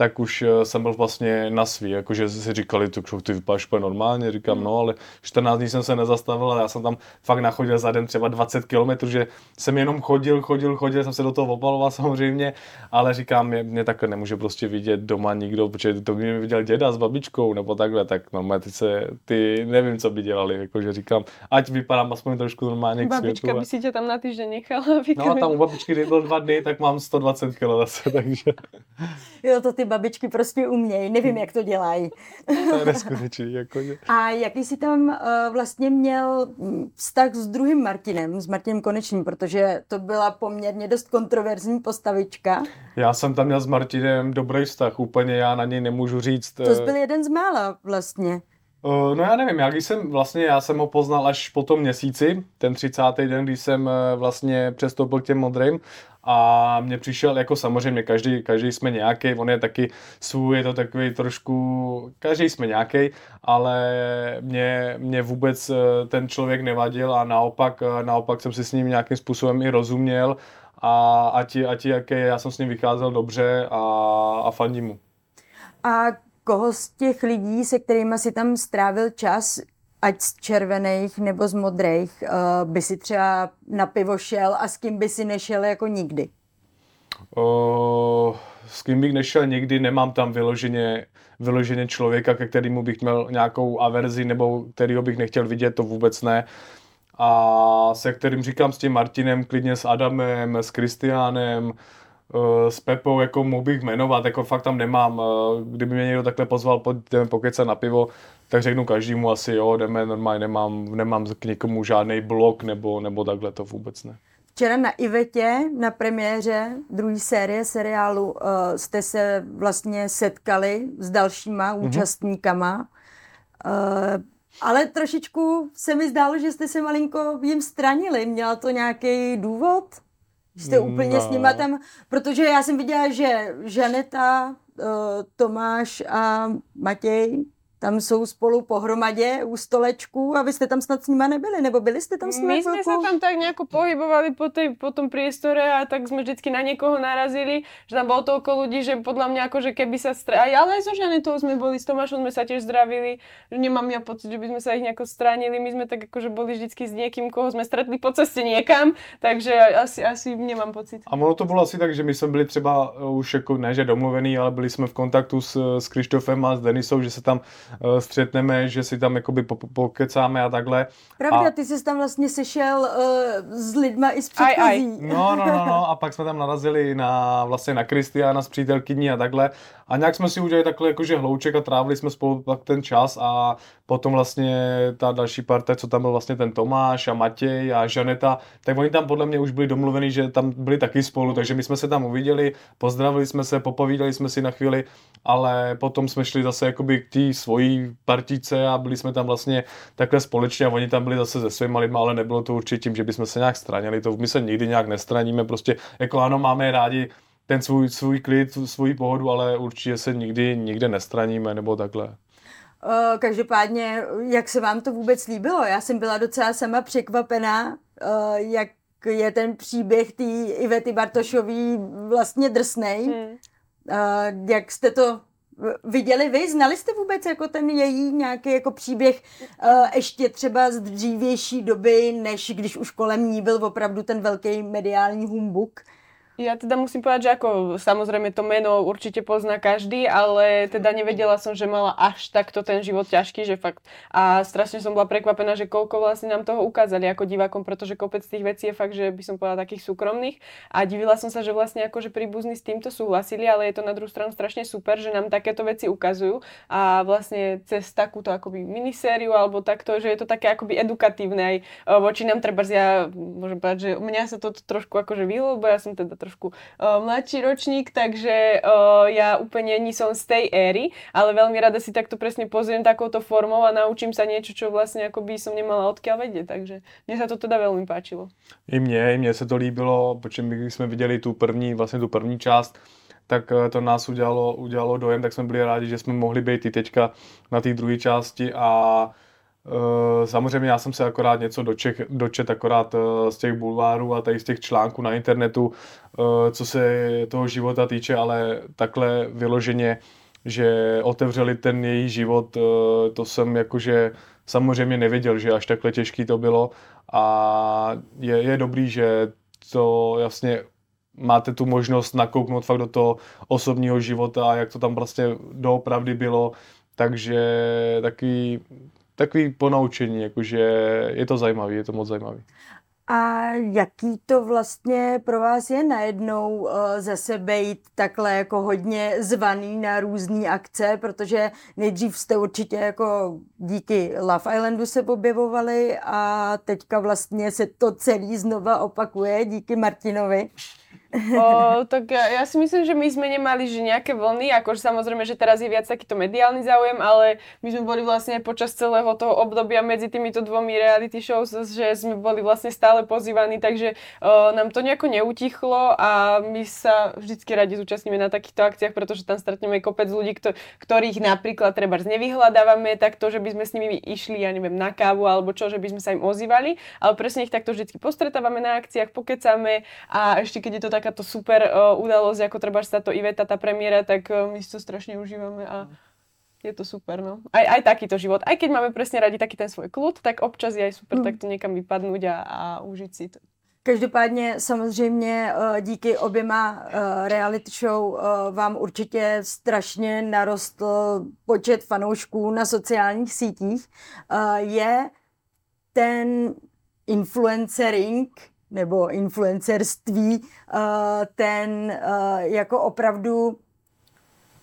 tak už eh, jsem byl vlastně na svý, jakože si říkali, tu ty vypadáš úplně normálně, říkám, hmm. no, ale 14 dní jsem se nezastavil a já jsem tam fakt nachodil za den třeba 20 km, že jsem jenom chodil, chodil, chodil, jsem se do toho opaloval samozřejmě, ale říkám, mě, mě takhle nemůže prostě vidět doma nikdo, protože to by mě viděl děda s babičkou nebo takhle, tak no, ty, se, ty nevím, co by dělali, jakože říkám, ať vypadám aspoň trošku normálně k Babička by si tě tam na týden nechala. No a tam u babičky, kdy byl dva dny, tak mám 120 kg zase, takže... Jo, to ty babičky prostě umějí, nevím, jak to dělají. to je neskutečný. Jako, že... A jaký jsi tam uh, vlastně měl hm, vztah s druhým Martinem, s Martinem Konečným, protože to byla poměrně dost kontroverzní postavička. Já jsem tam měl s Martinem dobrý vztah, úplně já na něj nemůžu říct. To eh, byl jeden z mála vlastně. Uh, no já nevím, já když jsem vlastně, já jsem ho poznal až po tom měsíci, ten 30. den, když jsem vlastně přestoupil k těm modrým a mně přišel, jako samozřejmě, každý, každý jsme nějaký, on je taky svůj, je to takový trošku, každý jsme nějaký, ale mě, mě vůbec eh, ten člověk nevadil a naopak, eh, naopak jsem si s ním nějakým způsobem i rozuměl a ať, ať jaký, já jsem s ním vycházel dobře a, a fandím mu. A koho z těch lidí, se kterými si tam strávil čas, ať z červených nebo z modrých, uh, by si třeba na pivo šel a s kým by si nešel jako nikdy? Uh, s kým bych nešel nikdy, nemám tam vyloženě, vyloženě člověka, ke kterému bych měl nějakou averzi nebo kterýho bych nechtěl vidět, to vůbec ne. A se kterým říkám s tím Martinem, klidně s Adamem, s Kristiánem, eh, s Pepou, jako mohl bych jmenovat, jako fakt tam nemám. Kdyby mě někdo takhle pozval, pojďme pokecat na pivo, tak řeknu každému asi jo, jdeme normálně, nemám, nemám k někomu žádný blok nebo, nebo takhle, to vůbec ne. Včera na Ivetě, na premiéře druhé série seriálu, uh, jste se vlastně setkali s dalšíma mm-hmm. účastníkama. Ale trošičku se mi zdálo, že jste se malinko jim stranili. Měla to nějaký důvod? Jste úplně no. s nima tam, protože já jsem viděla, že Žaneta, uh, Tomáš a Matěj tam jsou spolu pohromadě u stolečku a vy jste tam snad s nima nebyli, nebo byli jste tam s nimi My jsme se tam tak nějak pohybovali po, tej, po tom priestore a tak jsme vždycky na někoho narazili, že tam bylo toľko ľudí, že podľa mňa akože keby sa strávili, ale aj so Žanetou sme boli, s Tomášom sme sa tiež zdravili, že nemám ja pocit, že by sme sa ich nejako stránili, my sme tak akože boli vždycky s niekým, koho sme stretli po ceste niekam, takže asi, asi nemám pocit. A ono to bylo asi tak, že my jsme byli třeba už jako ne, že domluvený, ale byli jsme v kontaktu s, s Krištofem a s Denisou, že se tam střetneme, že si tam jakoby pokecáme a takhle. Pravda, a... ty jsi tam vlastně sešel uh, s lidma i z předchozí. Aj, aj. No, no, no, no, a pak jsme tam narazili na vlastně na Kristiana s přítelkyní a takhle. A nějak jsme si udělali takhle jakože hlouček a trávili jsme spolu pak ten čas a potom vlastně ta další parta, co tam byl vlastně ten Tomáš a Matěj a Žaneta, tak oni tam podle mě už byli domluveni, že tam byli taky spolu, takže my jsme se tam uviděli, pozdravili jsme se, popovídali jsme si na chvíli, ale potom jsme šli zase jakoby k té svojí partice a byli jsme tam vlastně takhle společně a oni tam byli zase se svýma lidma, ale nebylo to určitě tím, že bychom se nějak stranili, to my se nikdy nějak nestraníme, prostě jako ano, máme rádi ten svůj, svůj klid, svůj pohodu, ale určitě se nikdy nikde nestraníme nebo takhle. Uh, každopádně, jak se vám to vůbec líbilo? Já jsem byla docela sama překvapená, uh, jak je ten příběh té Ivety Bartošový vlastně drsnej. Hmm. Uh, jak jste to viděli vy? Znali jste vůbec jako ten její nějaký jako příběh uh, ještě třeba z dřívější doby, než když už kolem ní byl opravdu ten velký mediální humbuk? Ja teda musím povedať, že ako samozrejme to meno určite pozná každý, ale teda nevedela som, že mala až takto ten život ťažký, že fakt. A strašne som bola prekvapená, že koľko vlastne nám toho ukázali ako divákom, pretože kopec tých vecí je fakt, že by som povedala takých súkromných. A divila som sa, že vlastne akože príbuzní s týmto súhlasili, ale je to na druhú stranu strašne super, že nám takéto veci ukazujú a vlastne cez takúto akoby minisériu alebo takto, že je to také akoby edukatívne aj voči nám treba, ja môžem povedať, že mňa sa to trošku akože vylo, lebo ja som teda trošku uh, mladší ročník, takže uh, ja úplne nie som z tej éry, ale veľmi rada si takto presne pozriem takouto formou a naučím sa niečo, čo vlastne ako by som nemala odkiaľ vedieť, takže mne sa to teda veľmi páčilo. I mně, i mně se to líbilo, protože my jsme viděli tu první, vlastně tu první část, tak eh, to nás udělalo, udělalo dojem, tak jsme byli rádi, že jsme mohli být i teďka na té druhé části a Eh, samozřejmě já jsem se akorát něco doček, dočet akorát eh, z těch bulvárů a tady z těch článků na internetu, eh, co se toho života týče, ale takhle vyloženě, že otevřeli ten její život, to jsem jakože samozřejmě nevěděl, že až takhle těžký to bylo. A je, je dobrý, že to jasně máte tu možnost nakouknout fakt do toho osobního života a jak to tam vlastně doopravdy bylo, takže taky takový ponaučení, jakože je to zajímavý, je to moc zajímavý. A jaký to vlastně pro vás je najednou uh, zase být takhle jako hodně zvaný na různé akce, protože nejdřív jste určitě jako díky Love Islandu se objevovali a teďka vlastně se to celý znova opakuje díky Martinovi. O, tak ja, ja si myslím, že my sme nemali že nejaké vlny, akože samozrejme, že teraz je viac takýto mediálny záujem, ale my sme boli vlastne počas celého toho obdobia medzi týmito dvomi reality shows, že sme boli vlastne stále pozývaní, takže o, nám to nejako neutichlo a my sa vždycky radi zúčastníme na takýchto akciách, pretože tam stretneme kopec ľudí, kto, ktorých napríklad treba nevyhľadávame, tak to, že by sme s nimi išli, ja neviem, na kávu alebo čo, že by sme sa im ozývali, ale presne ich takto vždycky postretávame na akciách, pokecáme a ešte keď je to tak takáto super uh, udalosť, ako treba táto Iveta, tá premiéra, tak uh, my si to strašne užívame a je to super, no. Aj, aj takýto život. Aj keď máme presne radi taký ten svoj kľud, tak občas je aj super mm. takto někam vypadnúť a, a užít si to. Každopádně samozřejmě eh, díky oběma reality show vám určitě strašně narostl počet fanoušků na sociálních sítích. Je ten influencering nebo influencerství, eh, ten eh, jako opravdu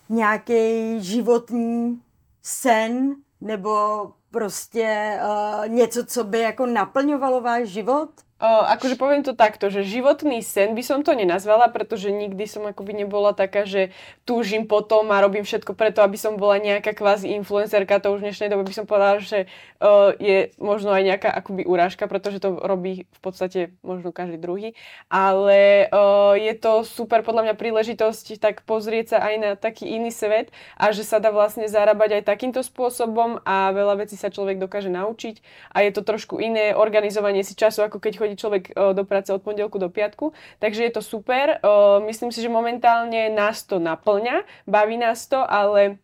nějaký životní sen nebo prostě uh, něco, co by jako naplňovalo váš život? Uh, akože poviem to takto, že životný sen by som to nenazvala, pretože nikdy som akoby nebola taká, že túžim potom a robím všetko preto, aby som bola nejaká kvázi influencerka. To už v dnešnej dobe by som povedala, že uh, je možno aj nejaká akoby urážka, pretože to robí v podstate možno každý druhý. Ale uh, je to super podľa mňa príležitosť tak pozrieť sa aj na taký iný svet a že sa dá vlastne zarábať aj takýmto spôsobom a veľa vecí sa človek dokáže naučiť a je to trošku iné organizovanie si času, ako keď chodí chodí človek uh, do práce od pondelku do piatku, takže je to super. Uh, myslím si, že momentálne nás to naplňa, baví nás to, ale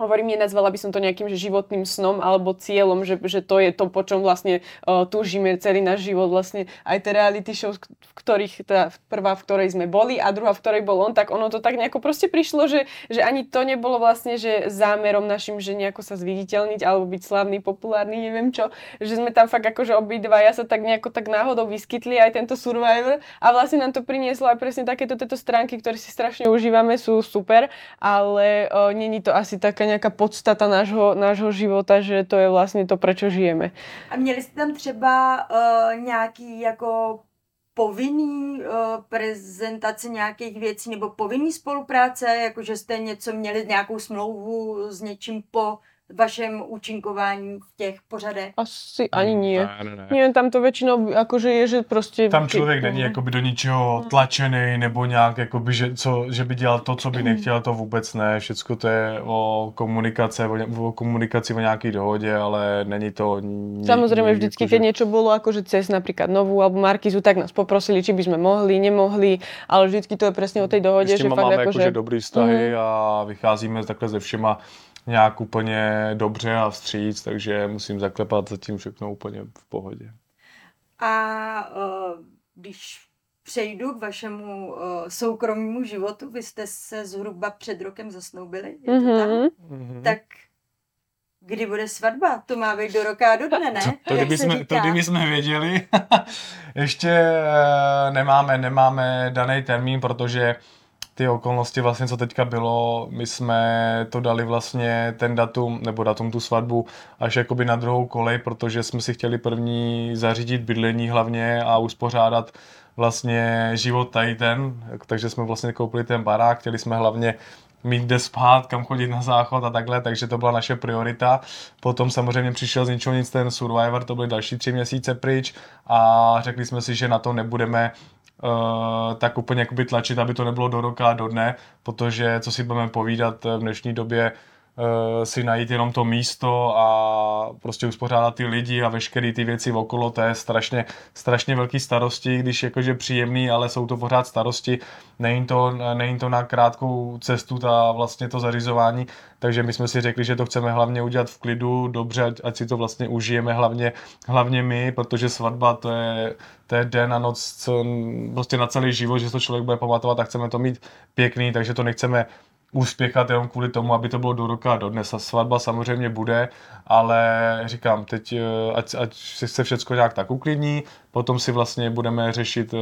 hovorím, nenazvala by som to nejakým že životným snom alebo cieľom, že, že to je to, po čom vlastne uh, túžime celý náš život, vlastne aj tie reality show, v ktorých, teda prvá, v ktorej sme boli a druhá, v ktorej bol on, tak ono to tak nejako proste prišlo, že, že ani to nebolo vlastne, že zámerom našim, že nejako sa zviditeľniť alebo byť slavný, populárny, neviem čo, že sme tam fakt akože obidva, ja sa tak nejako tak náhodou vyskytli aj tento Survivor. A vlastne nám to prinieslo aj presne takéto tieto stránky, ktoré si strašne užívame, sú super, ale uh, není to asi taká nějaká podstata nášho, nášho života, že to je vlastně to, proč žijeme. A měli jste tam třeba uh, nějaký jako povinný uh, prezentaci nějakých věcí nebo povinný spolupráce, jakože jste něco měli, nějakou smlouvu s něčím po vašem účinkování v těch pořadech? Asi ani nie. Ne, ne, ne. nie tam to většinou jakože je, že prostě... Tam člověk není jakoby do ničeho tlačený nebo nějak, jakoby, že, co, že by dělal to, co by nechtěl, to vůbec ne. Všechno to je o komunikace, o, o komunikaci, o nějaké dohodě, ale není to... Ni, Samozřejmě vždycky, keď něco bylo jakože cez například novou alebo Markizu, tak nás poprosili, či by jsme mohli, nemohli, ale vždycky to je přesně o té dohodě, že fakt máme jakože... dobrý vztahy mm. a vycházíme takhle ze všema nějak úplně dobře a vstříc, takže musím zaklepat zatím všechno úplně v pohodě. A uh, když přejdu k vašemu uh, soukromému životu, vy jste se zhruba před rokem zasnoubili, je to mm-hmm. Mm-hmm. Tak kdy bude svatba? To má být do roka a do dne, ne? To, to, kdyby, jsme, to kdyby jsme věděli. Ještě uh, nemáme, nemáme daný termín, protože ty okolnosti vlastně, co teďka bylo, my jsme to dali vlastně ten datum, nebo datum tu svatbu až jakoby na druhou kolej, protože jsme si chtěli první zařídit bydlení hlavně a uspořádat vlastně život tady ten, takže jsme vlastně koupili ten barák, chtěli jsme hlavně mít kde spát, kam chodit na záchod a takhle, takže to byla naše priorita. Potom samozřejmě přišel z ničeho nic ten Survivor, to byly další tři měsíce pryč a řekli jsme si, že na to nebudeme Uh, tak úplně jakoby tlačit, aby to nebylo do roka a do dne, protože co si budeme povídat v dnešní době, si najít jenom to místo a prostě uspořádat ty lidi a veškeré ty věci okolo, to je strašně, strašně velký starosti, když jakože příjemný, ale jsou to pořád starosti, není to, není to na krátkou cestu ta vlastně to zařizování, takže my jsme si řekli, že to chceme hlavně udělat v klidu, dobře, ať, ať si to vlastně užijeme hlavně, hlavně my, protože svatba to je, to je den a noc co, prostě na celý život, že to člověk bude pamatovat a chceme to mít pěkný, takže to nechceme uspěchat jenom kvůli tomu, aby to bylo do roka a do dnes. A svatba samozřejmě bude, ale říkám, teď eh, ať, ať si se všechno nějak tak uklidní, potom si vlastně budeme řešit uh,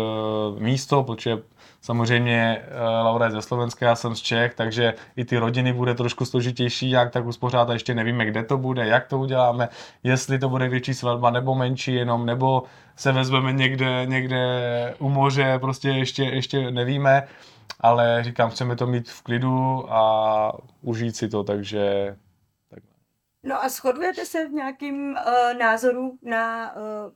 místo, protože samozřejmě uh, Laura je ze Slovenska, já jsem z Čech, takže i ty rodiny bude trošku složitější, jak tak uspořádat, ještě nevíme, kde to bude, jak to uděláme, jestli to bude větší svatba nebo menší jenom, nebo se vezmeme někde, někde u moře, prostě ještě, ještě nevíme ale říkám, chceme to mít v klidu a užít si to, takže takhle. No a shodujete se v nějakým uh, názoru na, uh,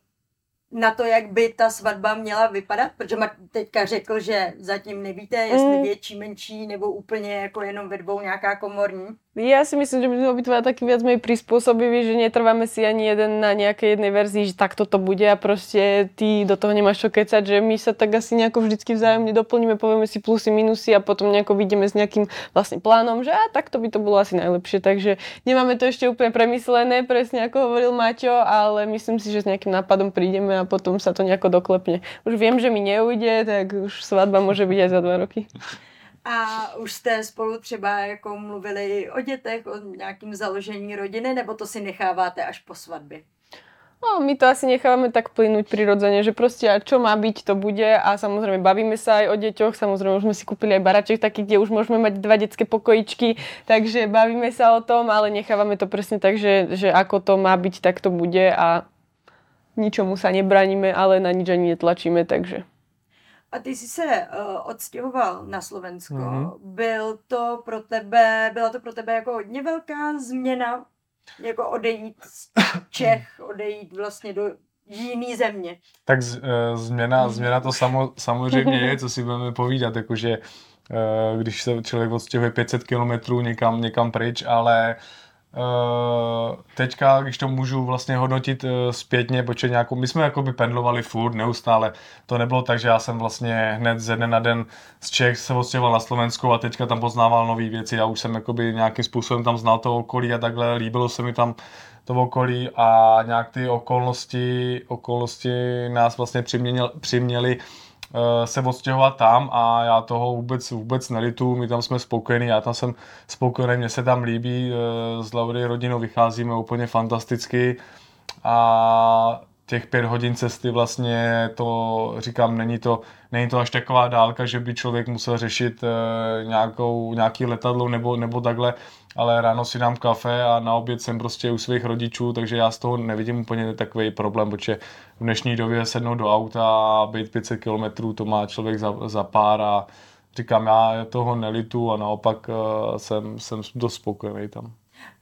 na to, jak by ta svatba měla vypadat? Protože teďka řekl, že zatím nevíte, jestli mm. větší, menší, nebo úplně jako jenom ve dvou nějaká komorní. Ja si myslím, že by sme obidva taký viac menej prispôsobiví, že netrváme si ani jeden na nejakej jednej verzii, že takto to bude a proste ty do toho nemáš čo kecať, že my sa tak asi nejako vždycky vzájomne doplníme, povieme si plusy, minusy a potom nejako vidíme s nejakým vlastne plánom, že a takto by to bolo asi najlepšie. Takže nemáme to ešte úplne premyslené, presne ako hovoril Maťo, ale myslím si, že s nejakým nápadom prídeme a potom sa to nejako doklepne. Už viem, že mi neujde, tak už svadba môže byť aj za dva roky. A už jste spolu třeba jako mluvili o dětech, o nějakým založení rodiny, nebo to si necháváte až po svatbě? No, my to asi nechávame tak plynúť prirodzene, že proste a čo má byť, to bude. A samozrejme bavíme sa aj o deťoch, samozrejme už sme si kúpili aj baraček taký, kde už môžeme mať dva detské pokojičky, takže bavíme sa o tom, ale nechávame to presne tak, že, že ako to má byť, tak to bude. A ničomu sa nebraníme, ale na nič ani netlačíme, takže... A ty jsi se uh, odstěhoval na Slovensko. Mm-hmm. Byl to pro tebe, byla to pro tebe jako hodně velká změna, jako odejít z Čech, odejít vlastně do jiný země. Tak z, uh, změna, změna to samo, samozřejmě je, co si budeme povídat, jakože uh, když se člověk odstěhuje 500 kilometrů někam, někam pryč, ale uh, Uh, teďka, když to můžu vlastně hodnotit uh, zpětně, protože nějakou, my jsme jakoby pendlovali furt, neustále. To nebylo tak, že já jsem vlastně hned ze dne na den z Čech se odstěhoval na Slovensku a teďka tam poznával nové věci. Já už jsem jakoby nějakým způsobem tam znal to okolí a takhle, líbilo se mi tam to okolí a nějak ty okolnosti, okolnosti nás vlastně přiměli, přiměli se odstěhovat tam a já toho vůbec, vůbec nelitu, my tam jsme spokojení, já tam jsem spokojený, mně se tam líbí, eh, s Laury rodinou vycházíme úplně fantasticky a těch pět hodin cesty vlastně to, říkám, není to, není to až taková dálka, že by člověk musel řešit eh, nějakou, nějaký letadlo nebo, nebo takhle ale ráno si dám kafe a na oběd jsem prostě u svých rodičů, takže já z toho nevidím úplně takový problém, protože v dnešní době sednout do auta a být 500 km, to má člověk za, za pár a říkám, já toho nelitu a naopak uh, jsem, jsem dost spokojený tam.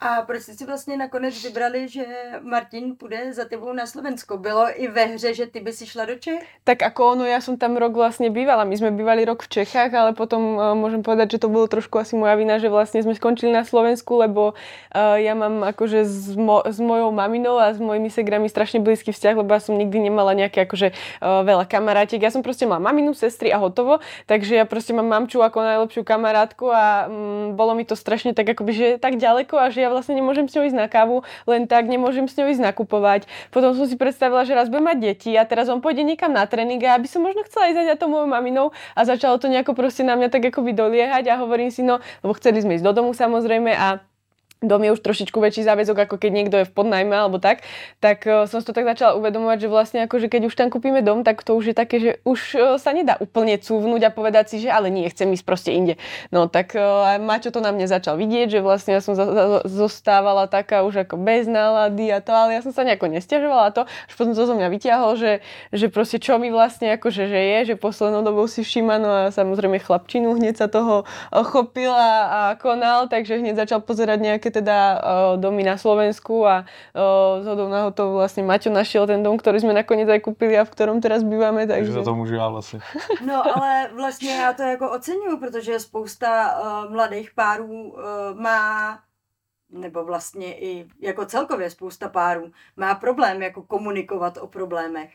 A proč jste si vlastně nakonec vybrali, že Martin půjde za tebou na Slovensko? Bylo i ve hře, že ty by si šla do Čech? Tak ako ono, ja som tam rok vlastne bývala. My sme bývali rok v Čechách, ale potom uh, môžem povedať, že to bolo trošku asi moja vina, že vlastne sme skončili na Slovensku, lebo uh, ja mám akože s, mo- s mojou maminou a s mojimi segrami strašne blízky vzťah, lebo ja som nikdy nemala nejaké akože uh, veľa kamarátiek. Ja som proste mala maminu, sestry a hotovo, takže ja proste mám mamču ako najlepšiu kamarátku a um, bolo mi to strašne tak akoby, že tak ďaleko a že ja vlastne nemôžem s ňou ísť na kávu, len tak nemôžem s ňou ísť nakupovať. Potom som si predstavila, že raz budem mať deti a teraz on pôjde niekam na tréning a aby som možno chcela ísť za to mojou maminou a začalo to nejako proste na mňa tak akoby doliehať a hovorím si, no, lebo chceli sme ísť do domu samozrejme a dom je už trošičku väčší záväzok, ako keď niekto je v podnajme alebo tak, tak uh, som si to tak začala uvedomovať, že vlastne ako, že keď už tam kúpime dom, tak to už je také, že už uh, sa nedá úplne cúvnuť a povedať si, že ale nie, chcem ísť proste inde. No tak uh, Maťo to na mne začal vidieť, že vlastne ja som zostávala taká už ako bez nálady a to, ale ja som sa nejako nestiažovala to, až potom to zo mňa vyťahol, že, že proste čo mi vlastne akože že je, že poslednou dobou si všíma, no a samozrejme chlapčinu hneď sa toho chopil a, a konal, takže hneď začal pozerať nejaké teda uh, domy na Slovensku a uh, zhodou to vlastne Maťo našiel ten dom, ktorý sme nakoniec aj kúpili a v ktorom teraz bývame. Takže za to můžu já vlastně. No ale vlastně já to jako oceňuju, protože spousta uh, mladých párů uh, má nebo vlastně i jako celkově spousta párů má problém jako komunikovat o problémech.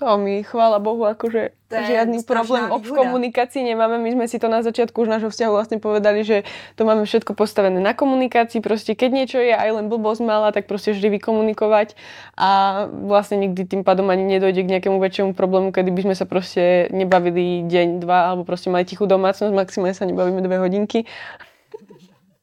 To my, chvála Bohu, akože to žiadny problém v komunikácii nemáme. My sme si to na začiatku už nášho vzťahu vlastne povedali, že to máme všetko postavené na komunikácii. Proste keď niečo je aj len blbosť mala, tak proste vždy vykomunikovať a vlastne nikdy tým pádom ani nedojde k nejakému väčšiemu problému, kedy by sme sa proste nebavili deň, dva, alebo proste mali tichú domácnosť, maximálne sa nebavíme dve hodinky.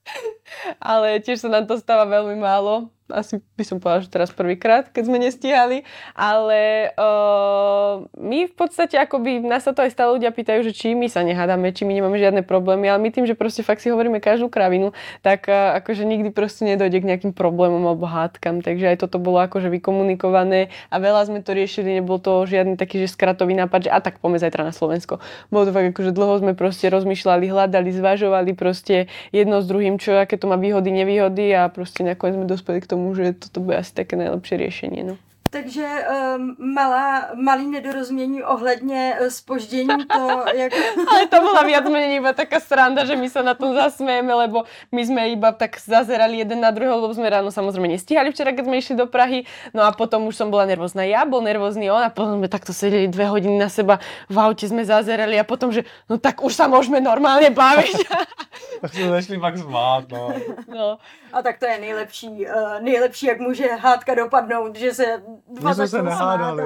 Ale tiež sa nám to stáva veľmi málo asi by som povedala, že teraz prvýkrát, keď sme nestíhali, ale uh, my v podstate akoby, nás sa to aj stále ľudia pýtajú, že či my sa nehádame, či my nemáme žiadne problémy, ale my tým, že proste fakt si hovoríme každú kravinu, tak uh, akože nikdy proste nedojde k nejakým problémom alebo hádkam, takže aj toto bolo akože vykomunikované a veľa sme to riešili, nebol to žiadny taký, že skratový nápad, že a tak poďme zajtra na Slovensko. Bolo to fakt akože dlho sme proste rozmýšľali, hľadali, zvažovali proste jedno s druhým, čo, aké to má výhody, nevýhody a proste nakoniec sme dospeli k tomu tomu, že toto bude asi také nejlepší řešení. No. Takže um, malá, malý nedorozumění ohledně spoždění eh, to, jak... Ale to bola viac menej iba taká sranda, že my sa na tom zasmejeme, lebo my sme iba tak zazerali jeden na druhého, lebo sme ráno samozrejme nestíhali včera, keď sme išli do Prahy, no a potom už som bola nervózna ja, bol nervózny on a potom sme takto sedeli dve hodiny na seba, v aute sme zazerali a potom, že no tak už sa môžeme normálne baviť. tak sme začali pak zvát, no. no. A tak to je nejlepší, uh, nejlepší, jak může hádka dopadnout, že se dva My sme sa nahádali.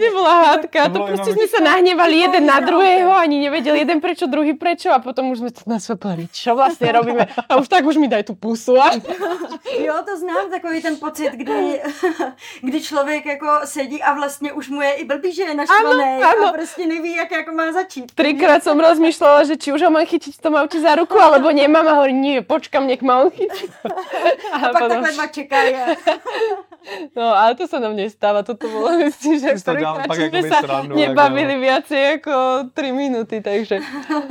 Nebola hádka, to proste sme sa nahnevali jeden na druhého, ani nevedel jeden prečo, druhý prečo a potom už sme to na sebe čo vlastne robíme a už tak už mi daj tu pusu. A... Jo, to znám, takový ten pocit, kdy, kdy člověk jako sedí a vlastně už mu je i blbý, že je naštvaný a prostě neví, jak jako má začít. Trikrát som rozmýšľala, že či už ho mám chytiť v tom za ruku, alebo nemám a hovorím, nie, počkam, nech on chytí. A, a pak potom... takhle ma čekajú. No, ale to sa nám nestáva, toto bolo, myslím, že to dělám pak že jako sme sa srandu, nebavili jako- viacej ako 3 minuty, takže...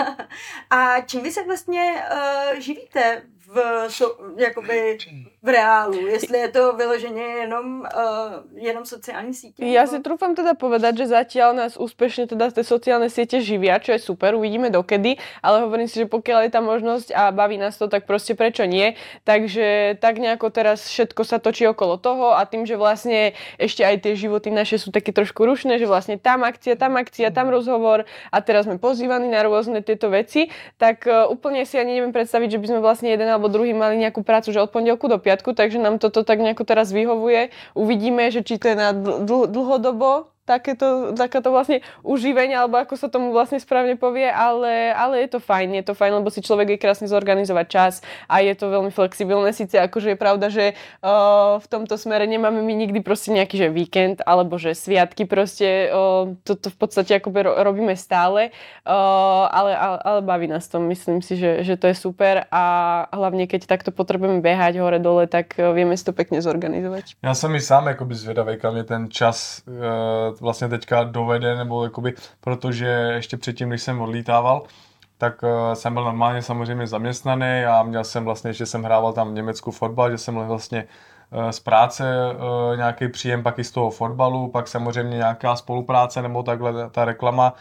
A čím vy se vlastně uh, živíte v, so, jakoby v reálu? Jestli je to vyloženě jenom, uh, jenom sociální sítě? Nebo- si trúfam teda povedať, že zatiaľ nás úspešne teda tie sociálne siete živia, čo je super, uvidíme dokedy, ale hovorím si, že pokiaľ je tá možnosť a baví nás to, tak proste prečo nie. Takže tak nejako teraz všetko sa točí okolo toho a tým, že vlastne ešte aj tie životy naše sú také trošku rušné, že vlastne tam akcia, tam akcia, tam rozhovor a teraz sme pozývaní na rôzne tieto veci, tak uh, úplne si ani neviem predstaviť, že by sme vlastne jeden alebo druhý mali nejakú prácu, že od pondelku do piatku, takže nám toto tak nejako teraz vyhovuje. Uvidíme, že či to je na dl- dlhodobo takéto, takéto vlastne užívenie, alebo ako sa tomu vlastne správne povie, ale, ale je to fajn, je to fajn, lebo si človek je krásne zorganizovať čas a je to veľmi flexibilné, síce akože je pravda, že uh, v tomto smere nemáme my nikdy proste nejaký že víkend, alebo že sviatky proste, uh, toto v podstate akoby ro- robíme stále, uh, ale, ale, ale baví nás to, myslím si, že, že to je super a hlavne keď takto potrebujeme behať hore dole, tak vieme si to pekne zorganizovať. Já jsem i sám jakoby zvědavý, kam mě ten čas uh, vlastně teďka dovede, nebo jakoby, protože ještě předtím, když jsem odlítával, tak uh, jsem byl normálně samozřejmě zaměstnaný a měl jsem vlastně, že jsem hrával tam v Německu fotbal, že jsem měl vlastně uh, z práce uh, nějaký příjem pak i z toho fotbalu, pak samozřejmě nějaká spolupráce nebo takhle ta reklama,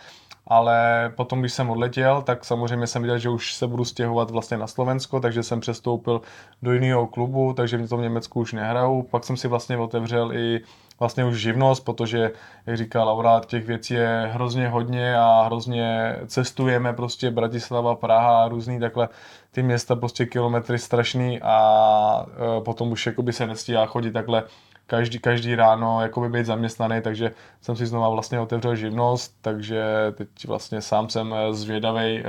ale potom, když jsem odletěl, tak samozřejmě jsem viděl, že už se budu stěhovat vlastně na Slovensko, takže jsem přestoupil do jiného klubu, takže v tom Německu už nehraju. Pak jsem si vlastně otevřel i vlastně už živnost, protože, jak říká Laura, těch věcí je hrozně hodně a hrozně cestujeme prostě Bratislava, Praha, různý takhle ty města prostě kilometry strašný a e, potom už jakoby se nestíhá chodit takhle každý, každý ráno jakoby být zaměstnaný, takže jsem si znova vlastně otevřel živnost, takže teď vlastně sám jsem eh, zvědavý,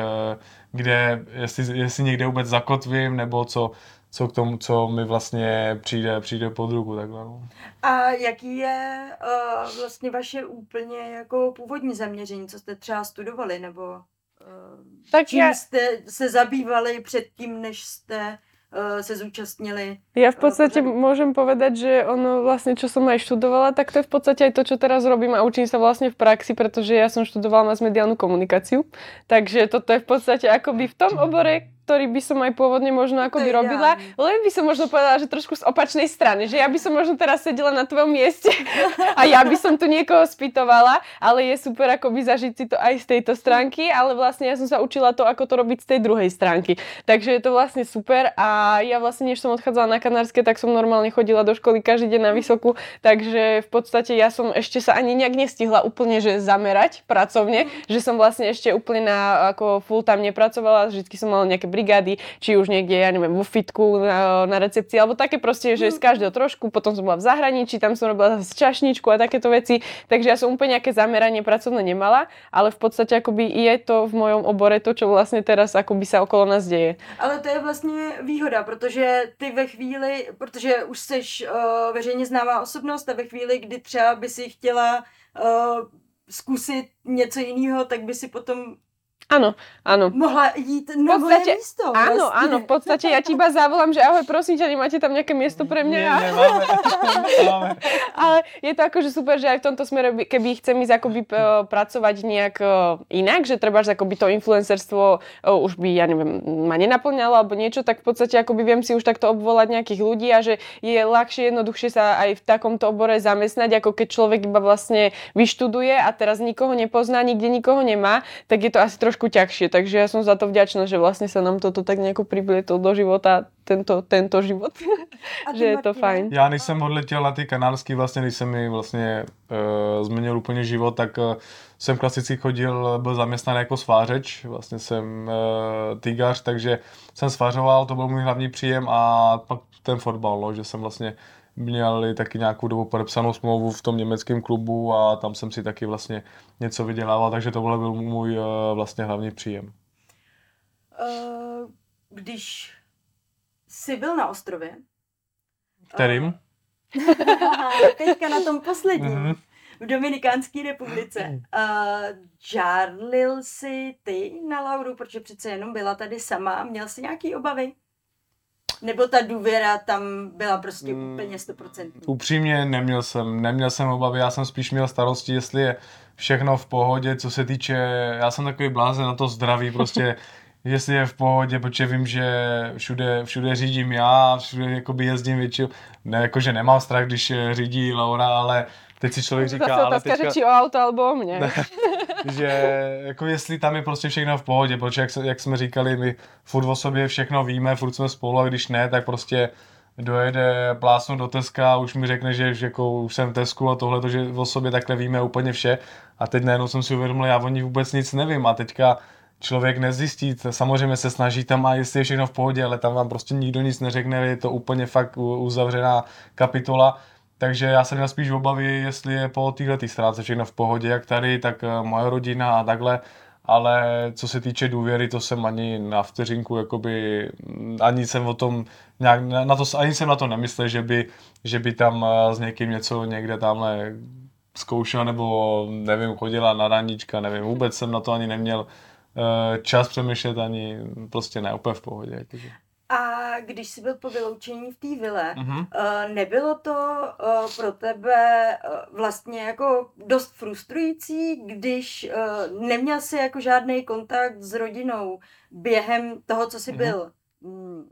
kde, jestli, jestli někde vůbec zakotvím, nebo co, co k tomu, co mi vlastně přijde, přijde pod ruku. Takhle, no. A jaký je uh, vlastně vaše úplně jako původní zaměření, co jste třeba studovali, nebo uh, Tak čím ja- jste se zabývali předtím, než jste uh, se zúčastnili? Ja v podstate pořadu. môžem povedať, že ono vlastne, čo som aj študovala, tak to je v podstate aj to, čo teraz robím a učím sa vlastne v praxi, pretože ja som študovala masmediálnu komunikáciu. Takže toto je v podstate akoby v tom obore, ktorý by som aj pôvodne možno akoby je robila, ideálne. len by som možno povedala, že trošku z opačnej strany, že ja by som možno teraz sedela na tvojom mieste a ja by som tu niekoho spýtovala, ale je super akoby zažiť si to aj z tejto stránky, ale vlastne ja som sa učila to, ako to robiť z tej druhej stránky. Takže je to vlastne super a ja vlastne, než som odchádzala na Kanárske, tak som normálne chodila do školy každý deň na vysokú, takže v podstate ja som ešte sa ani nejak nestihla úplne, že zamerať pracovne, že som vlastne ešte úplne na, ako full time nepracovala, vždy som mala nejaké brigády, či už niekde, ja neviem, vo fitku, na, na recepcii, alebo také proste, že z každého trošku, potom som bola v zahraničí, tam som robila zase čašničku a takéto veci, takže ja som úplne nejaké zameranie pracovné nemala, ale v podstate akoby je to v mojom obore to, čo vlastne teraz akoby sa okolo nás deje. Ale to je vlastně výhoda, protože ty ve chvíli, protože už jsi uh, veřejně známá osobnost a ve chvíli, kdy třeba by si chtěla uh, zkusit něco jiného, tak by si potom Áno, áno. mohla jít na moje podstate- místo. Áno, vlastně. áno, v podstate ja ti iba zavolám, že ahoj, prosím ťa, nemáte tam nejaké miesto pre mňa? Ne, A- nemáme, nemáme. Ale je to akože super, že aj v tomto smere, by- keby chcem ísť akoby p- pracovať nejak e, inak, že treba, že akoby to influencerstvo e, už by, ja neviem, ma nenaplňalo alebo niečo, tak v podstate akoby viem si už takto obvolať nejakých ľudí a že je ľahšie, jednoduchšie sa aj v takomto obore zamestnať, ako keď človek iba vlastne vyštuduje a teraz nikoho nepozná, nikde nikoho nemá, tak je to asi trošku ťažšie. Takže ja som za to vďačná, že vlastne sa nám toto tak nejako priblietlo do života, tento, tento život. Že je to fajn. Já než jsem odletěl na ty kanárský, vlastně, když se mi vlastně uh, změnil úplně život, tak uh, jsem klasicky chodil, byl zaměstnaný jako svářeč, vlastně jsem uh, týgař, takže jsem svařoval, to byl můj hlavní příjem a pak ten fotbal, no, že jsem vlastně měl i taky nějakou dobu podepsanou smlouvu v tom německém klubu a tam jsem si taky vlastně něco vydělával, takže tohle byl můj uh, vlastně hlavní příjem. Uh, když jsi byl na ostrově, Kterým? teďka na tom posledním, Mhm. v Dominikánské republice, uh, žárlil jsi ty na Lauru, protože přece jenom byla tady sama, měl jsi nějaký obavy? Nebo ta důvěra tam byla prostě mm, úplně stoprocentní? Upřímně neměl jsem, neměl jsem obavy, já jsem spíš měl starosti, jestli je všechno v pohodě, co se týče, já jsem takový blázen na to zdraví, prostě jestli je v pohodě, protože vím, že všude, všude řídím já, všude jakoby jezdím většinou, ne jako, že nemám strach, když řídí Laura, ale teď si člověk říká, Zase ale teďka... či o auto alebo o mě. Ne, že jako jestli tam je prostě všechno v pohodě, protože jak, jak jsme říkali, my furt o sobě všechno víme, furt jsme spolu a když ne, tak prostě dojede plásnout do Teska a už mi řekne, že, že jako už jsem v Tesku a tohle, že o sobě takhle víme úplně vše. A teď najednou jsem si uvědomil, já o nich vůbec nic nevím a teďka člověk nezjistí, samozřejmě se snaží tam a jestli je všechno v pohodě, ale tam vám prostě nikdo nic neřekne, je to úplně fakt uzavřená kapitola. Takže já jsem měl spíš obavy, jestli je po této stránce všechno v pohodě, jak tady, tak eh, moje rodina a takhle. Ale co se týče důvěry, to jsem ani na vteřinku, jakoby, mm, ani jsem o tom, nějak, na to, ani jsem na to nemyslel, že by, že by tam eh, s někým něco někde tamhle zkoušela nebo nevím, chodila na raníčka, nevím, vůbec jsem na to ani neměl Eh, čas přemýšlet ani prostě ne, úplně v pohodě. Jakože. A když jsi byl po vyloučení v té vile, uh-huh. nebylo to eh, pro tebe vlastně jako dost frustrující, když neměl jsi jako žádný kontakt s rodinou během toho, co jsi uh-huh. byl mm,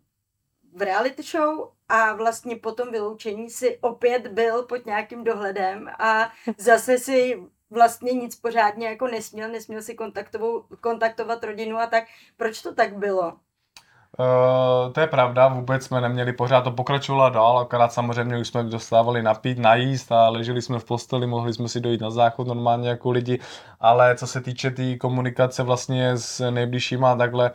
v reality show a vlastně po tom vyloučení si opět byl pod nějakým dohledem a zase si vlastně nic pořádně jako nesměl, nesměl si kontaktovat rodinu a tak. Proč to tak bylo? Uh, to je pravda, vůbec jsme neměli pořád, to pokračovalo dál, akorát samozřejmě už jsme dostávali napít, najíst a leželi jsme v posteli, mohli jsme si dojít na záchod normálně jako lidi, ale co se týče té tý komunikace vlastně s nejbližšíma takhle,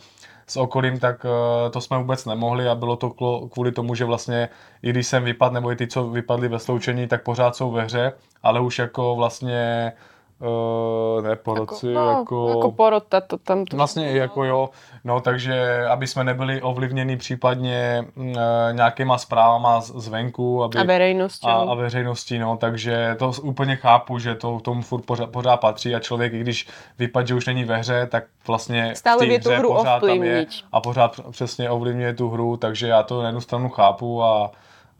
s okolím, tak uh, to jsme vůbec nemohli a bylo to kvůli tomu, že vlastně i když jsem vypadl, nebo i ty, co vypadli ve sloučení, tak pořád jsou ve hře, ale už jako vlastně Uh, ne poroci, jako, no, jako... jako porota to tam... To vlastně jako jo, no takže aby jsme nebyli ovlivněni případně uh, nějakýma zprávama zvenku. Aby, a veřejností. A, a veřejností, no, takže to úplně chápu, že to tomu furt pořád, pořád patří a člověk, i když vypadá, že už není ve hře, tak vlastně Stále v té hře hru pořád tam je a pořád přesně ovlivňuje tu hru, takže já to na jednu stranu chápu a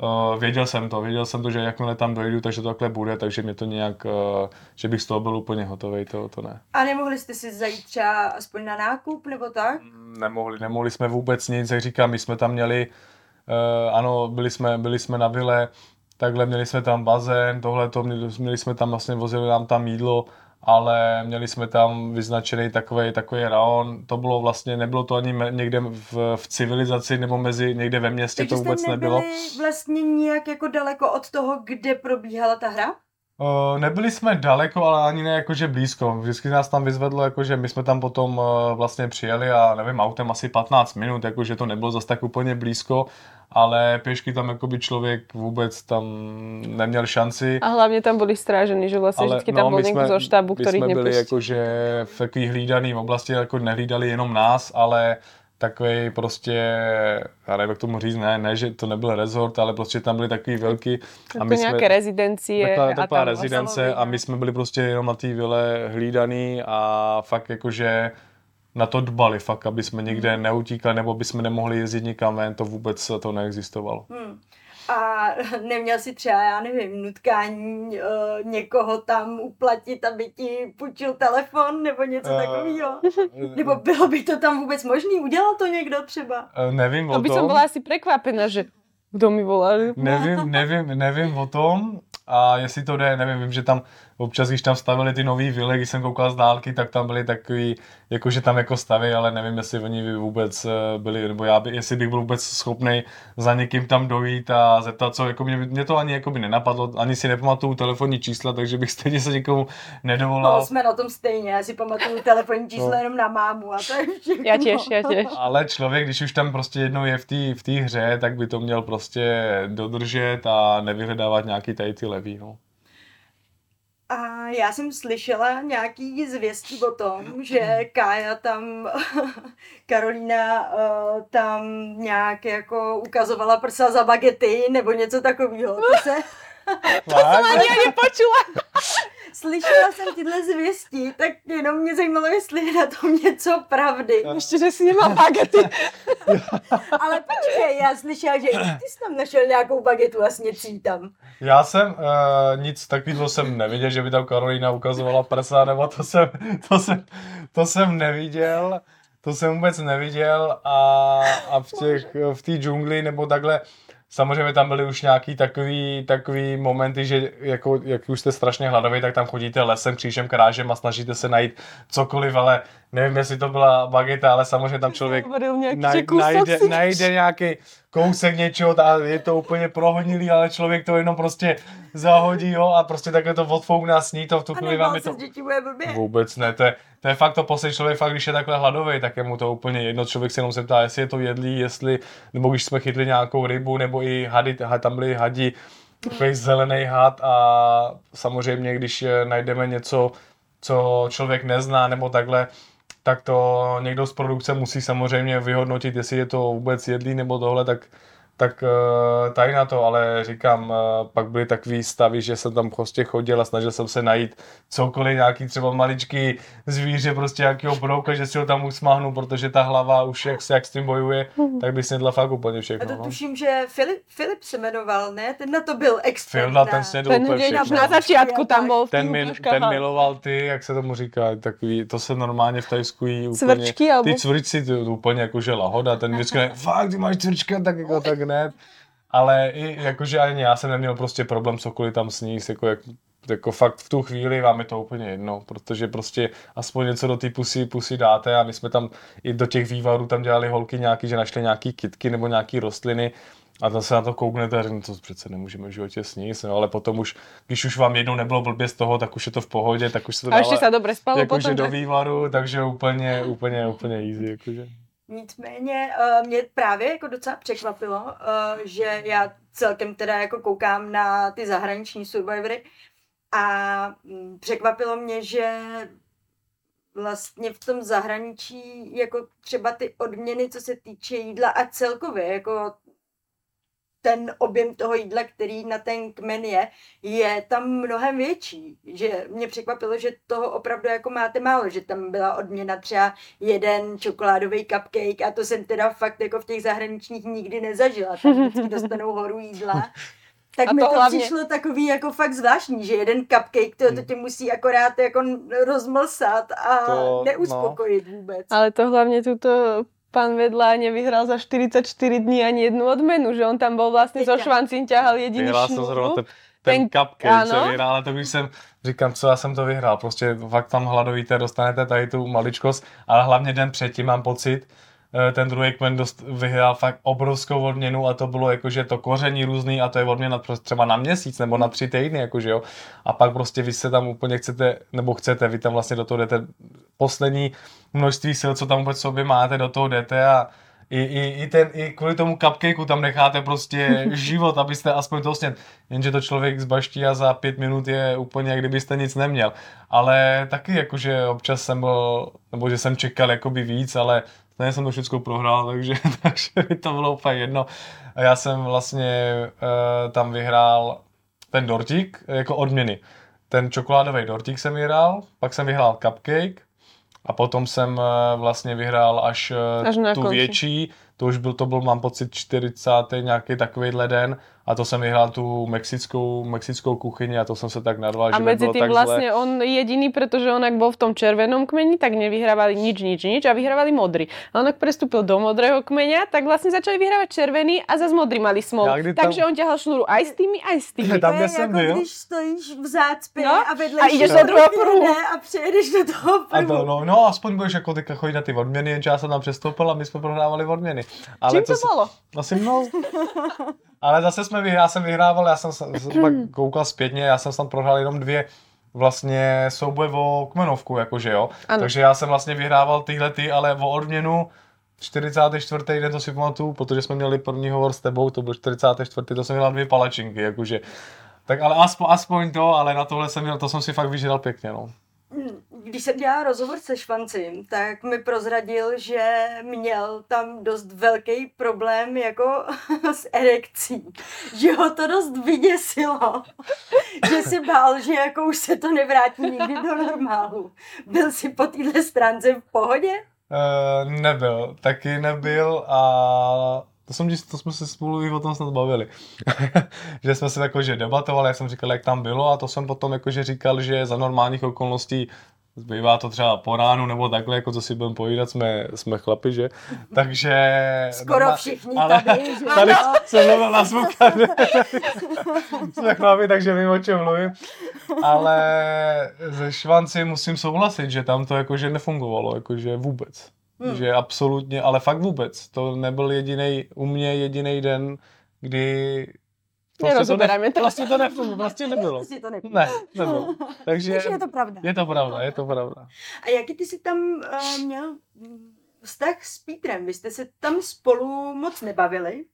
Uh, věděl jsem to, věděl jsem to, že jakmile tam dojdu, takže to takhle bude, takže mě to nějak, uh, že bych z toho byl úplně hotový, to, to ne. A nemohli jste si zajít třeba aspoň na nákup nebo tak? Mm, nemohli, nemohli jsme vůbec nic, jak říkám, my jsme tam měli, uh, ano, byli jsme, byli jsme na vile, takhle měli jsme tam bazén, tohle to, měli, měli jsme tam vlastně, vozili nám tam jídlo, ale měli jsme tam vyznačený takový takový raon. To bylo vlastně, nebylo to ani někde v, v civilizaci nebo mezi někde ve městě, Takže to vůbec jste nebylo. vlastně nějak jako daleko od toho, kde probíhala ta hra? Uh, nebyli jsme daleko, ale ani ne jakože blízko. Vždycky nás tam vyzvedlo, jakože my jsme tam potom uh, vlastně přijeli a nevím, autem asi 15 minut, jakože to nebylo zase tak úplně blízko, ale pěšky tam jakoby člověk vůbec tam neměl šanci. A hlavně tam byli stráženi, že vlastně ale, vždycky tam no, byl někdo zo štábu, který jsme byli jakože v takový hlídaný oblasti, jako nehlídali jenom nás, ale takový prostě, já nevím, jak tomu říct, ne, ne, že to nebyl rezort, ale prostě tam byly takový velký. A my nějaké jsme, rezidencie. Taková, taková rezidence a my jsme byli prostě jenom na té vile hlídaný a fakt jakože na to dbali, fakt, aby jsme někde hmm. neutíkali nebo aby jsme nemohli jezdit nikam ven, to vůbec to neexistovalo. Hmm a neměl si třeba, já nevím, nutkání uh, někoho tam uplatit, aby ti půjčil telefon nebo něco uh, takového? nebo bylo by to tam vůbec možné? Udělal to někdo třeba? Uh, nevím o tom. som byla asi překvapená, že kdo mi volal. Nevím, nevím, nevím o tom a jestli to jde, nevím, vím, že tam občas, když tam stavili ty nový vily, když jsem koukal z dálky, tak tam byly takový, jakože tam jako stavy, ale nevím, jestli oni vůbec eh, byli, nebo já by, jestli bych byl vůbec schopný za někým tam dojít a zeptat, co, jako mě, mě to ani jako by nenapadlo, ani si nepamatuju telefonní čísla, takže bych stejně se někomu nedovolal. No, jsme na tom stejně, já si pamatuju telefonní čísla no. jenom na mámu a to je všechno. Já těž, já těž. Ale člověk, když už tam prostě jednou je v té v hře, tak by to měl prostě dodržet a nevyhledávat nějaký tady ty levý, no. A já jsem slyšela nějaký zvěstí o tom, že Kája tam, Karolína uh, tam nějak jako ukazovala prsa za bagety nebo něco takového. To se... to jsem ani nepočula. slyšela jsem tyhle zvěsti, tak jenom mě zajímalo, jestli je na tom něco pravdy. Ještě, že si nemá bagety. Ale počkej, já slyšela, že i ty jsi tam našel nějakou bagetu a sněcí tam. Já jsem uh, nic takového jsem neviděl, že by tam Karolína ukazovala prsa, nebo to jsem, to jsem, to jsem neviděl. To jsem vůbec neviděl a, a v těch, v té džungli nebo takhle, Samozřejmě tam byly už nějaký takový, takový momenty, že jako, jak už jste strašně hladoví, tak tam chodíte lesem, křížem, krážem a snažíte se najít cokoliv, ale nevím, jestli to byla bageta, ale samozřejmě tam člověk naj, najde, najde nějaký kousek něčeho a je to úplně prohodilý, ale člověk to jenom prostě zahodí jo, a prostě takhle to odfoukne sní to v tu chvíli vám je to... Bude Vůbec ne, to je, to je fakt to poslední člověk, fakt když je takhle hladový, tak je mu to úplně jedno, člověk se jenom se ptá, jestli je to jedlý, jestli, nebo když jsme chytli nějakou rybu, nebo i hady, tam byly hadi, takový zelený had a samozřejmě, když najdeme něco, co člověk nezná, nebo takhle, tak to někdo z produkce musí samozřejmě vyhodnotit, jestli je to vůbec jedlý nebo tohle, tak tak uh, tady na to, ale říkám, uh, pak byly takový stavy, že jsem tam prostě chodil a snažil jsem se najít cokoliv, nějaký třeba maličký zvíře, prostě nějakého brouka, že si ho tam usmáhnu, protože ta hlava už jak, jak s tím bojuje, mm. tak by snědla fakt úplně všechno. A to no. tuším, že Filip, Filip se jmenoval, ne? Ten na to byl expert. Filip ten snědl ten úplně všechno. Na začátku tam byl. Ten, mil, ten miloval ty, jak se tomu říká, takový, to se normálně v Tajsku jí úplně. Cvrčky, Ty cvrčci, ty úplně jakože lahoda, ten vždycky, fakt, ty máš cvrčka, tak jako tak hned. Ale i jakože ani já jsem neměl prostě problém cokoliv tam sníst, jako jak, jako fakt v tu chvíli vám je to úplně jedno, protože prostě aspoň něco do té pusy, pusy dáte a my jsme tam i do těch vývarů tam dělali holky nějaký, že našli nějaký kitky nebo nějaký rostliny a tam se na to kouknete a řeknete, to přece nemůžeme v životě sníst, no, ale potom už, když už vám jednou nebylo blbě z toho, tak už je to v pohodě, tak už se to dává, a ještě se dobře spalo jakože potom, do vývaru, takže úplně, úplně, úplně easy, jakože. Nicméně uh, mě právě jako docela překvapilo, uh, že já celkem teda jako koukám na ty zahraniční survivory a um, překvapilo mě, že vlastně v tom zahraničí jako třeba ty odměny, co se týče jídla a celkově jako ten objem toho jídla, který na ten kmen je, je tam mnohem větší. Že mě překvapilo, že toho opravdu jako máte málo, že tam byla odměna třeba jeden čokoládový cupcake a to jsem teda fakt jako v těch zahraničních nikdy nezažila. Tam vždycky dostanou horu jídla. Tak a mi to, to hlavně... přišlo takový jako fakt zvláštní, že jeden cupcake, to, to tě musí akorát jako rozmlsat a to, neuspokojit no. vůbec. Ale to hlavně tuto pán Vedla nevyhral za 44 dní ani jednu odmenu, že on tam byl vlastně so švancím ťahal jediný Vyhrál jsem zrovna ten, ten, ten cupcake, co vyhrál, ale to když jsem, říkám, co já jsem to vyhrál, prostě fakt tam hladovíte, dostanete tady tu maličkost, ale hlavně den předtím mám pocit, ten druhý kmen dost, vyhrál fakt obrovskou odměnu a to bylo jakože to koření různý a to je odměna třeba na měsíc nebo na tři týdny, jakože jo. A pak prostě vy se tam úplně chcete, nebo chcete, vy tam vlastně do toho jdete poslední množství sil, co tam vůbec sobě máte, do toho jdete a i, i, i, ten, i kvůli tomu cupcakeu tam necháte prostě život, abyste aspoň to sněd. Jenže to člověk zbaští a za pět minut je úplně, jak kdybyste nic neměl. Ale taky jakože občas jsem byl, nebo že jsem čekal jakoby víc, ale Stejně jsem to všechno prohrál, takže, takže mi to bylo úplně jedno. A já jsem vlastně uh, tam vyhrál ten dortík jako odměny. Ten čokoládový dortík jsem vyhrál, pak jsem vyhrál cupcake a potom jsem uh, vlastně vyhrál až, uh, až tu konci. větší, to už byl, to byl, mám pocit, 40. nějaký takovýhle den a to jsem vyhrál tu mexickou, mexickou kuchyni a to jsem se tak nadval, a že mezi tým vlastně zle. on jediný, protože on jak byl v tom červenom kmeni, tak nevyhrávali nič, nič, nič a vyhrávali modrý. A on jak prestúpil do modrého kmeňa, tak vlastně začali vyhrávať červený a zase modrý mali smol. Tam... Takže on ťahal šnuru aj s tými, aj s tými. Tam, kde jsem jako byl. když stojíš v zácpě no? a vedle a jdeš do druhého pruhu. A přejedeš do toho pruhu. A to, no, no, aspoň budeš jako teďka chodit na ty odměny, jenže já jsem tam přestoupil a my jsme prohrávali odměny. Ale Čím to, to bylo? Asi no, ale zase jsme vyhrál, já jsem vyhrával, já jsem se pak koukal zpětně, já jsem tam prohrál jenom dvě vlastně souboje o kmenovku, jakože jo. Ano. Takže já jsem vlastně vyhrával tyhle ty, ale o odměnu 44. den to si pamatuju, protože jsme měli první hovor s tebou, to byl 44. to jsem měl dvě palačinky, jakože. Tak ale aspoň, aspoň to, ale na tohle jsem měl, to jsem si fakt vyžral pěkně, no. Když jsem dělala rozhovor se Švancím, tak mi prozradil, že měl tam dost velký problém jako s erekcí. Že ho to dost vyděsilo. že si bál, že jako už se to nevrátí nikdy do normálu. Byl si po téhle stránce v pohodě? Uh, nebyl, taky nebyl a to, jsem, to jsme se spolu i o tom snad bavili. že jsme se jakože debatovali, jak jsem říkal, jak tam bylo a to jsem potom jakože říkal, že za normálních okolností Zbývá to třeba po ránu nebo takhle, jako co si budeme povídat, jsme, jsme chlapi, že? Takže... Skoro no, všichni ale, tady, že Tady jsem mluvil na zvuk, jsme chlapi, takže vím, o čem mluvím. Ale ze Švanci musím souhlasit, že tam to jakože nefungovalo, jakože vůbec. Hmm. Že absolutně, ale fakt vůbec. To nebyl jediný u mě jediný den, kdy Vlastně to, ne, to. Vlastně to nefungovalo, vlastně nebylo. Vlastně to nebylo. Ne, nebylo. Takže, Takže je to pravda. Je to pravda, je to pravda. A jaký ty jsi tam uh, měl vztah s Pítrem? Vy jste se tam spolu moc nebavili.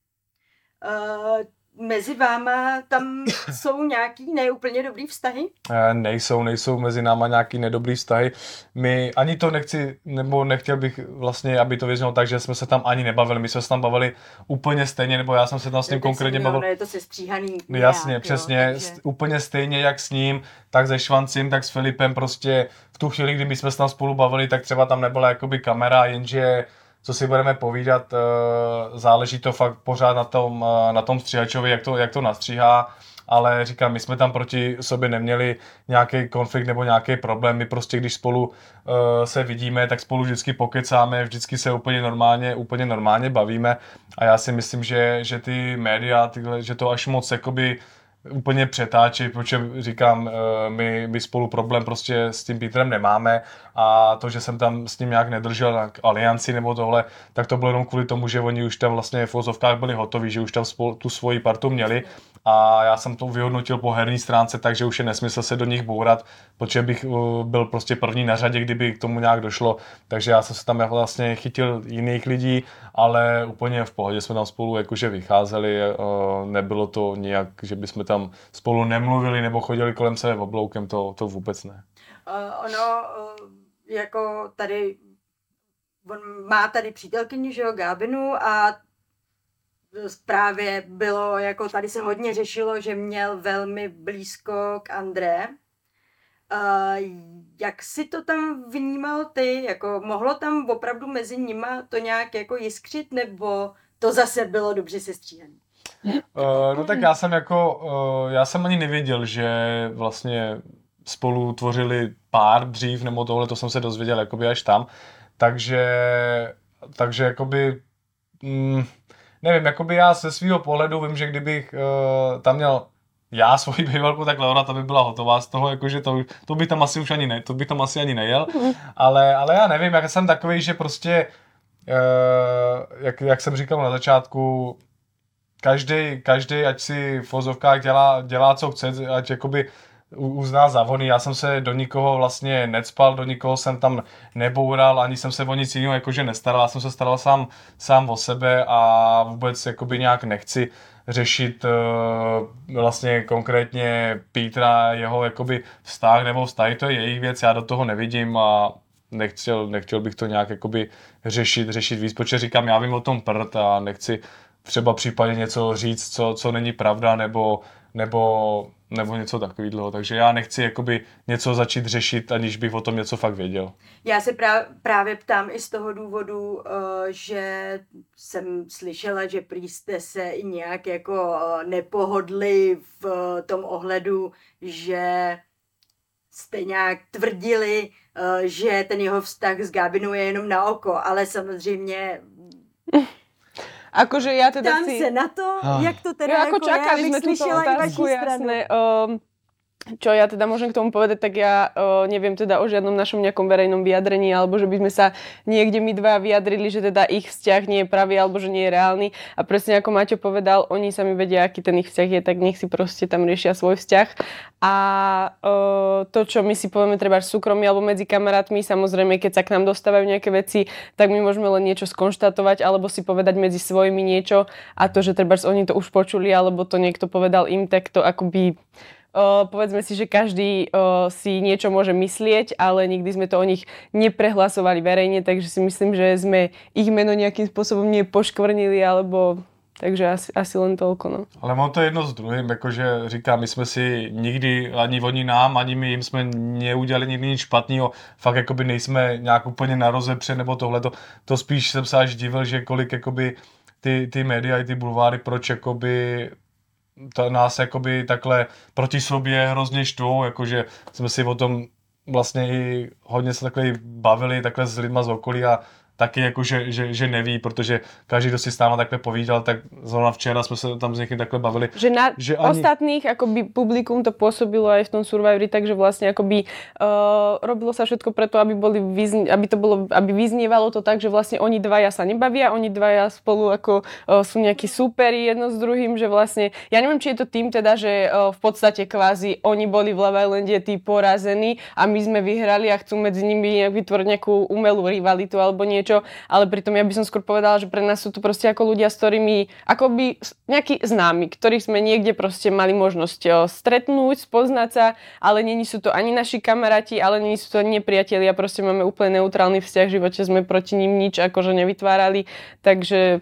Uh, mezi váma tam jsou nějaký neúplně dobrý vztahy? Eh, nejsou, nejsou mezi náma nějaký nedobrý vztahy. My ani to nechci, nebo nechtěl bych vlastně, aby to vyznělo tak, že jsme se tam ani nebavili. My jsme se tam bavili úplně stejně, nebo já jsem se tam s ním konkrétně bavil. No, je to stříhaný. Jasně, nějak, přesně. Jo, takže... Úplně stejně jak s ním, tak se Švancím, tak s Filipem prostě v tu chvíli, kdy my jsme se tam spolu bavili, tak třeba tam nebyla jakoby kamera, jenže co si budeme povídat, eh, záleží to fakt pořád na tom, eh, na tom stříhačovi, jak to, jak to nastříhá, ale říkám, my jsme tam proti sobě neměli nějaký konflikt nebo nějaký problém, my prostě když spolu uh, se vidíme, tak spolu vždycky pokecáme, vždycky se úplně normálně, úplně normálně bavíme. A já si myslím, že, že ty média, tyhle, že to až moc jakoby úplně přetáčí, protože říkám, eh, my, my spolu problém prostě s tím Petrem nemáme a to, že jsem tam s ním nějak nedržel k alianci nebo tohle, tak to bylo jenom kvůli tomu, že oni už tam vlastně v vozovkách byli hotoví, že už tam spolu, tu svoji partu měli a já jsem to vyhodnotil po herní stránce, takže už je nesmysl se do nich bourat, protože bych uh, byl prostě první na řadě, kdyby k tomu nějak došlo, takže já jsem se tam vlastně chytil jiných lidí, ale úplně v pohodě jsme tam spolu jakože vycházeli, uh, nebylo to nijak, že bychom tam spolu nemluvili nebo chodili kolem sebe obloukem, to, to vůbec ne. Uh, ono, uh, jako tady on má tady přítelkyni, že jo, Gábinu a právě bylo, jako tady se hodně řešilo, že měl velmi blízko k André. Uh, jak si to tam vnímal ty? Jako mohlo tam opravdu mezi nima to nějak jako jiskřit, nebo to zase bylo dobře sestříhané? Uh, no tak já jsem jako, uh, já jsem ani nevěděl, že vlastně spolu tvořili pár dřív, nebo tohle, to jsem se dozvěděl jakoby až tam. Takže, takže jakoby, mm, nevím, jakoby já ze svého pohledu vím, že kdybych uh, tam měl já svoji bývalku, tak Laura ta by byla hotová z toho, jakože to, to by tam asi už ani ne, to by tam asi ani nejel, ale, ale já nevím, jak jsem takový, že prostě, uh, jak, jak jsem říkal na začátku, každý, každý, ať si v vozovkách dělá, dělá, co chce, ať jakoby uzná za vony. Já jsem se do nikoho vlastně necpal, do nikoho jsem tam neboural, ani jsem se o nic jiného jakože nestaral. Já jsem se staral sám, sám o sebe a vůbec jakoby nějak nechci řešit uh, vlastně konkrétně Petra, jeho jakoby vztah nebo vztahy, to je jejich věc, já do toho nevidím a nechtěl, nechtěl bych to nějak jakoby řešit, řešit víc, protože říkám, já vím o tom prd a nechci třeba případně něco říct, co, co není pravda, nebo, nebo, nebo něco takového. Takže já nechci jakoby něco začít řešit, aniž bych o tom něco fakt věděl. Já se právě, právě ptám i z toho důvodu, uh, že jsem slyšela, že prý jste se nějak jako uh, nepohodli v uh, tom ohledu, že jste nějak tvrdili, že ten jeho vztah s Gabinou je jenom na oko, ale samozřejmě Akože ja teda Tam si... se na to, ah. jak to teda, no, ako, ako čakali ja sme túto otázku, jasné. Um, čo ja teda môžem k tomu povedať, tak ja uh, neviem teda o žiadnom našom nejakom verejnom vyjadrení, alebo že by sme sa niekde my dva vyjadrili, že teda ich vzťah nie je pravý, alebo že nie je reálny. A presne ako Maťo povedal, oni sami vedia, aký ten ich vzťah je, tak nech si proste tam riešia svoj vzťah. A uh, to, čo my si povieme treba súkromí alebo medzi kamarátmi, samozrejme, keď sa k nám dostávajú nejaké veci, tak my môžeme len niečo skonštatovať, alebo si povedať medzi svojimi niečo a to, že treba oni to už počuli, alebo to niekto povedal im, tak to akoby uh, povedzme si, že každý uh, si niečo môže myslieť, ale nikdy sme to o nich neprehlasovali verejne, takže si myslím, že sme ich meno nejakým spôsobom nepoškvrnili, alebo takže asi, asi len toľko. No. Ale ono to je jedno s druhým, jakože říkám, my jsme si nikdy, ani oni nám, ani my jim jsme neudělali nikdy nic špatného. Fakt jakoby nejsme nějak úplně na rozepře nebo tohle. To spíš jsem se až divil, že kolik jakoby ty, ty média i ty bulváry, proč jakoby to nás jakoby takhle proti sobě hrozně štvou, jakože jsme si o tom vlastně i hodně se takhle bavili takhle s lidma z okolí a taky jako, že, že, že neví, protože každý, kdo si s náma takhle povídal, tak zrovna včera jsme se tam s někým takhle bavili. Že na že ani... ostatných akoby publikum to pôsobilo aj v tom Survivori, takže vlastne akoby uh, robilo sa všetko preto, aby, boli vyzni- aby to bolo, aby vyznievalo to tak, že vlastne oni dvaja sa nebavia, oni dvaja spolu ako uh, sú nejakí súperi jedno s druhým, že vlastne, ja neviem, či je to tým teda, že uh, v podstate kvázi oni boli v Love Islande tí porazení a my sme vyhrali a chcú medzi nimi vytvoriť nejakú umelú rivalitu alebo nie niečo, ale pritom ja by som skôr povedala, že pre nás sú to proste ako ľudia, s ktorými, akoby nejakí známi, ktorých sme niekde proste mali možnosť stretnúť, spoznať sa, ale není sú to ani naši kamaráti, ale není sú to ani nepriatelia, proste máme úplne neutrálny vzťah v živote, sme proti ním nič akože nevytvárali, takže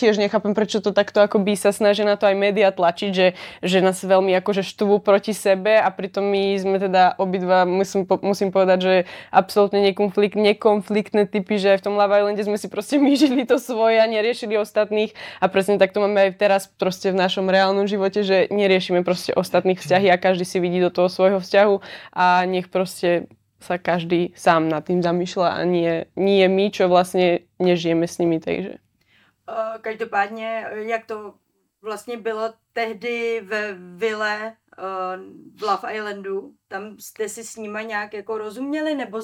tiež nechápem, prečo to takto akoby sa snažia na to aj média tlačiť, že, že nás veľmi akože štvú proti sebe a pritom my sme teda obidva, musím, musím povedať, že absolútne nekonflikt, nekonfliktné typy, že aj v tom Love Islande sme si proste my žili to svoje a neriešili ostatných a presne tak to máme aj teraz proste v našom reálnom živote, že neriešime proste ostatných vzťahy a každý si vidí do toho svojho vzťahu a nech proste sa každý sám nad tým zamýšľa a nie, nie my, čo vlastne nežijeme s nimi, takže... Eh, každopádně, jak to vlastně bylo tehdy ve vile uh, v Love Islandu, tam jste si s nima nějak jako rozuměli, nebo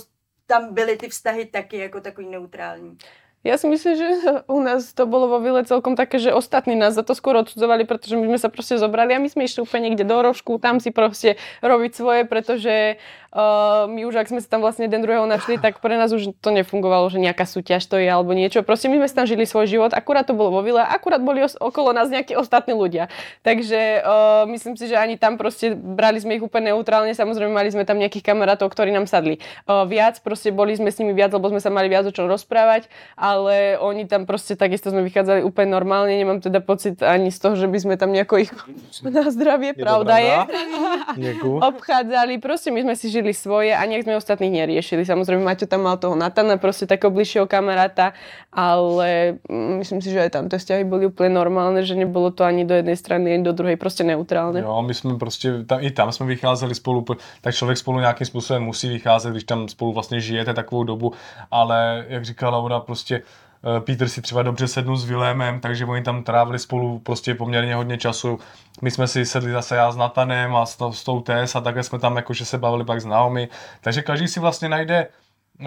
tam byly ty vztahy taky jako takový neutrální? Ja si myslím, že u nás to bolo vo Vile celkom také, že ostatní nás za to skôr odsudzovali, pretože my sme sa proste zobrali a my sme išli úplne niekde do rožku, tam si proste robiť svoje, pretože Uh, my už, ak sme sa tam vlastne jeden druhého našli, tak pre nás už to nefungovalo, že nejaká súťaž to je alebo niečo. Proste my sme tam žili svoj život, akurát to bolo vo vile, akurát boli okolo nás nejakí ostatní ľudia. Takže uh, myslím si, že ani tam proste brali sme ich úplne neutrálne, samozrejme mali sme tam nejakých kamarátov, ktorí nám sadli. Uh, viac proste boli sme s nimi viac, lebo sme sa mali viac o čom rozprávať, ale oni tam proste takisto sme vychádzali úplne normálne, nemám teda pocit ani z toho, že by sme tam nejako ich na zdravie, je pravda je, obchádzali. Proste my sme si žili robili svoje a nejak sme ostatných neriešili. Samozrejme, Maťo tam mal toho Natana, proste takého bližšieho kamaráta, ale mm, myslím si, že aj tam vzťahy boli úplne normálne, že nebolo to ani do jednej strany, ani do druhej, prostě neutrálne. Jo, my jsme prostě, tam, i tam jsme vycházeli spolu, tak člověk spolu nějakým způsobem musí vycházet, když tam spolu vlastně žijete takovou dobu, ale jak říkala Laura, prostě Peter si třeba dobře sednul s Vilémem, takže oni tam trávili spolu prostě poměrně hodně času. My jsme si sedli zase já s Natanem a s, s tou Tess a takhle jsme tam jakože se bavili pak s Naomi. Takže každý si vlastně najde uh,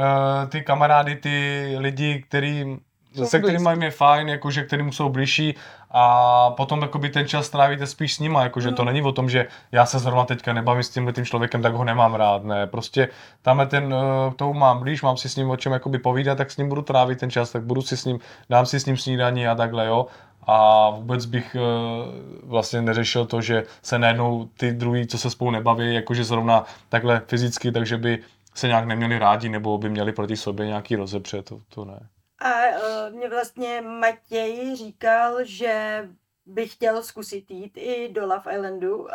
ty kamarády, ty lidi, který se kterými je fajn, jakože kterým jsou blížší a potom jakoby ten čas trávíte spíš s nima, jakože mm. to není o tom, že já se zrovna teďka nebavím s tímhle tím člověkem, tak ho nemám rád, ne, prostě tamhle ten, uh, toho mám blíž, mám si s ním o čem jakoby povídat, tak s ním budu trávit ten čas, tak budu si s ním, dám si s ním snídaní a takhle, jo. A vůbec bych uh, vlastně neřešil to, že se najednou ty druhý, co se spolu nebaví, jakože zrovna takhle fyzicky, takže by se nějak neměli rádi nebo by měli proti sobě nějaký rozepře, to, to ne. A uh, mě vlastně Matěj říkal, že by chtěl zkusit jít i do Love Islandu. Uh,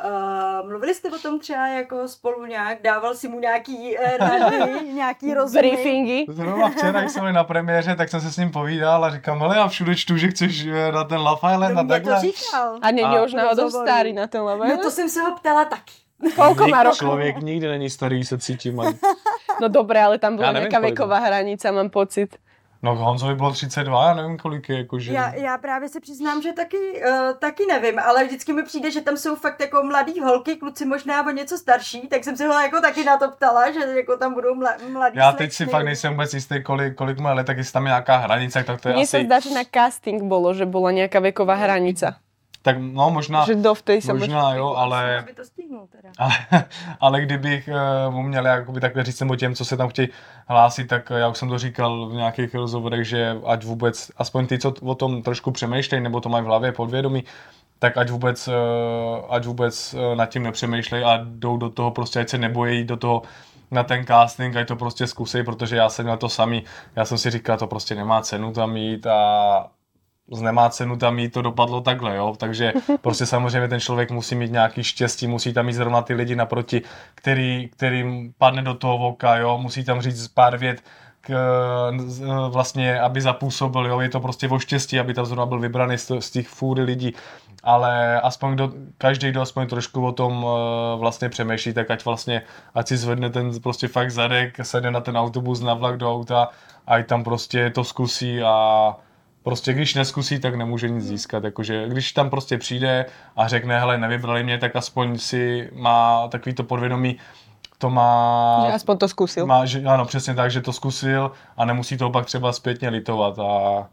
mluvili jste o tom třeba jako spolu nějak? Dával si mu nějaký uh, rady, nějaký rozumy? Briefingy? Zrovna včera, když jsme na premiéře, tak jsem se s ním povídal a říkám, ale já všude čtu, že chceš na ten Love Island no, a takhle. to říkal. A není už náhodou starý na ten Love Island? No to jsem se ho ptala taky. Koľko má rokov? Člověk nikdy není starý, se cítím. No dobré, ale tam byla nějaká věková hranice, mám pocit. No Honzovi bylo 32, já nevím kolik je, jakože... Já, já právě se přiznám, že taky, uh, taky nevím, ale vždycky mi přijde, že tam jsou fakt jako mladý holky, kluci možná o něco starší, tak jsem se ho jako taky na to ptala, že jako tam budou mla, mladí Já teď si fakt nejsem vůbec jistý, kolik, kolik má let, tak jestli tam je nějaká hranice, tak to je Mně asi... se zdá, že na casting bylo, že byla nějaká věková hranice. Tak no možná, že do v možná jo, ale, aby to stihnul teda. ale, ale kdybych uh, mu měl jakoby takhle říct nebo těm, co se tam chtějí hlásit, tak já už jsem to říkal v nějakých rozhovorech, že ať vůbec, aspoň ty, co o tom trošku přemýšlejí, nebo to mají v hlavě podvědomí, tak ať vůbec, eh, ať vůbec eh, nad tím nepřemýšlej a jdou do toho prostě, ať se nebojí do toho na ten casting, ať to prostě zkusej, protože já jsem měl to samý, já jsem si říkal, to prostě nemá cenu tam jít a nemá cenu tam jít, to dopadlo takhle, jo, takže prostě samozřejmě ten člověk musí mít nějaký štěstí, musí tam mít zrovna ty lidi naproti, který, kterým padne do toho voka, jo, musí tam říct pár vět, k, vlastně, aby zapůsobil, jo, je to prostě o štěstí, aby tam zrovna byl vybraný z, z těch fůry lidí, ale aspoň kdo, každý, kdo aspoň trošku o tom uh, vlastně přemýšlí, tak ať vlastně, ať si zvedne ten prostě fakt zadek, sedne na ten autobus, na vlak do auta, ať tam prostě to zkusí a prostě když neskusí, tak nemůže nic získat. Jakože když tam prostě přijde a řekne, hele, nevybrali mě, tak aspoň si má takový to podvědomí, to má... Že aspoň to zkusil. Má, že, ano, přesně tak, že to zkusil a nemusí to pak třeba zpětně litovat a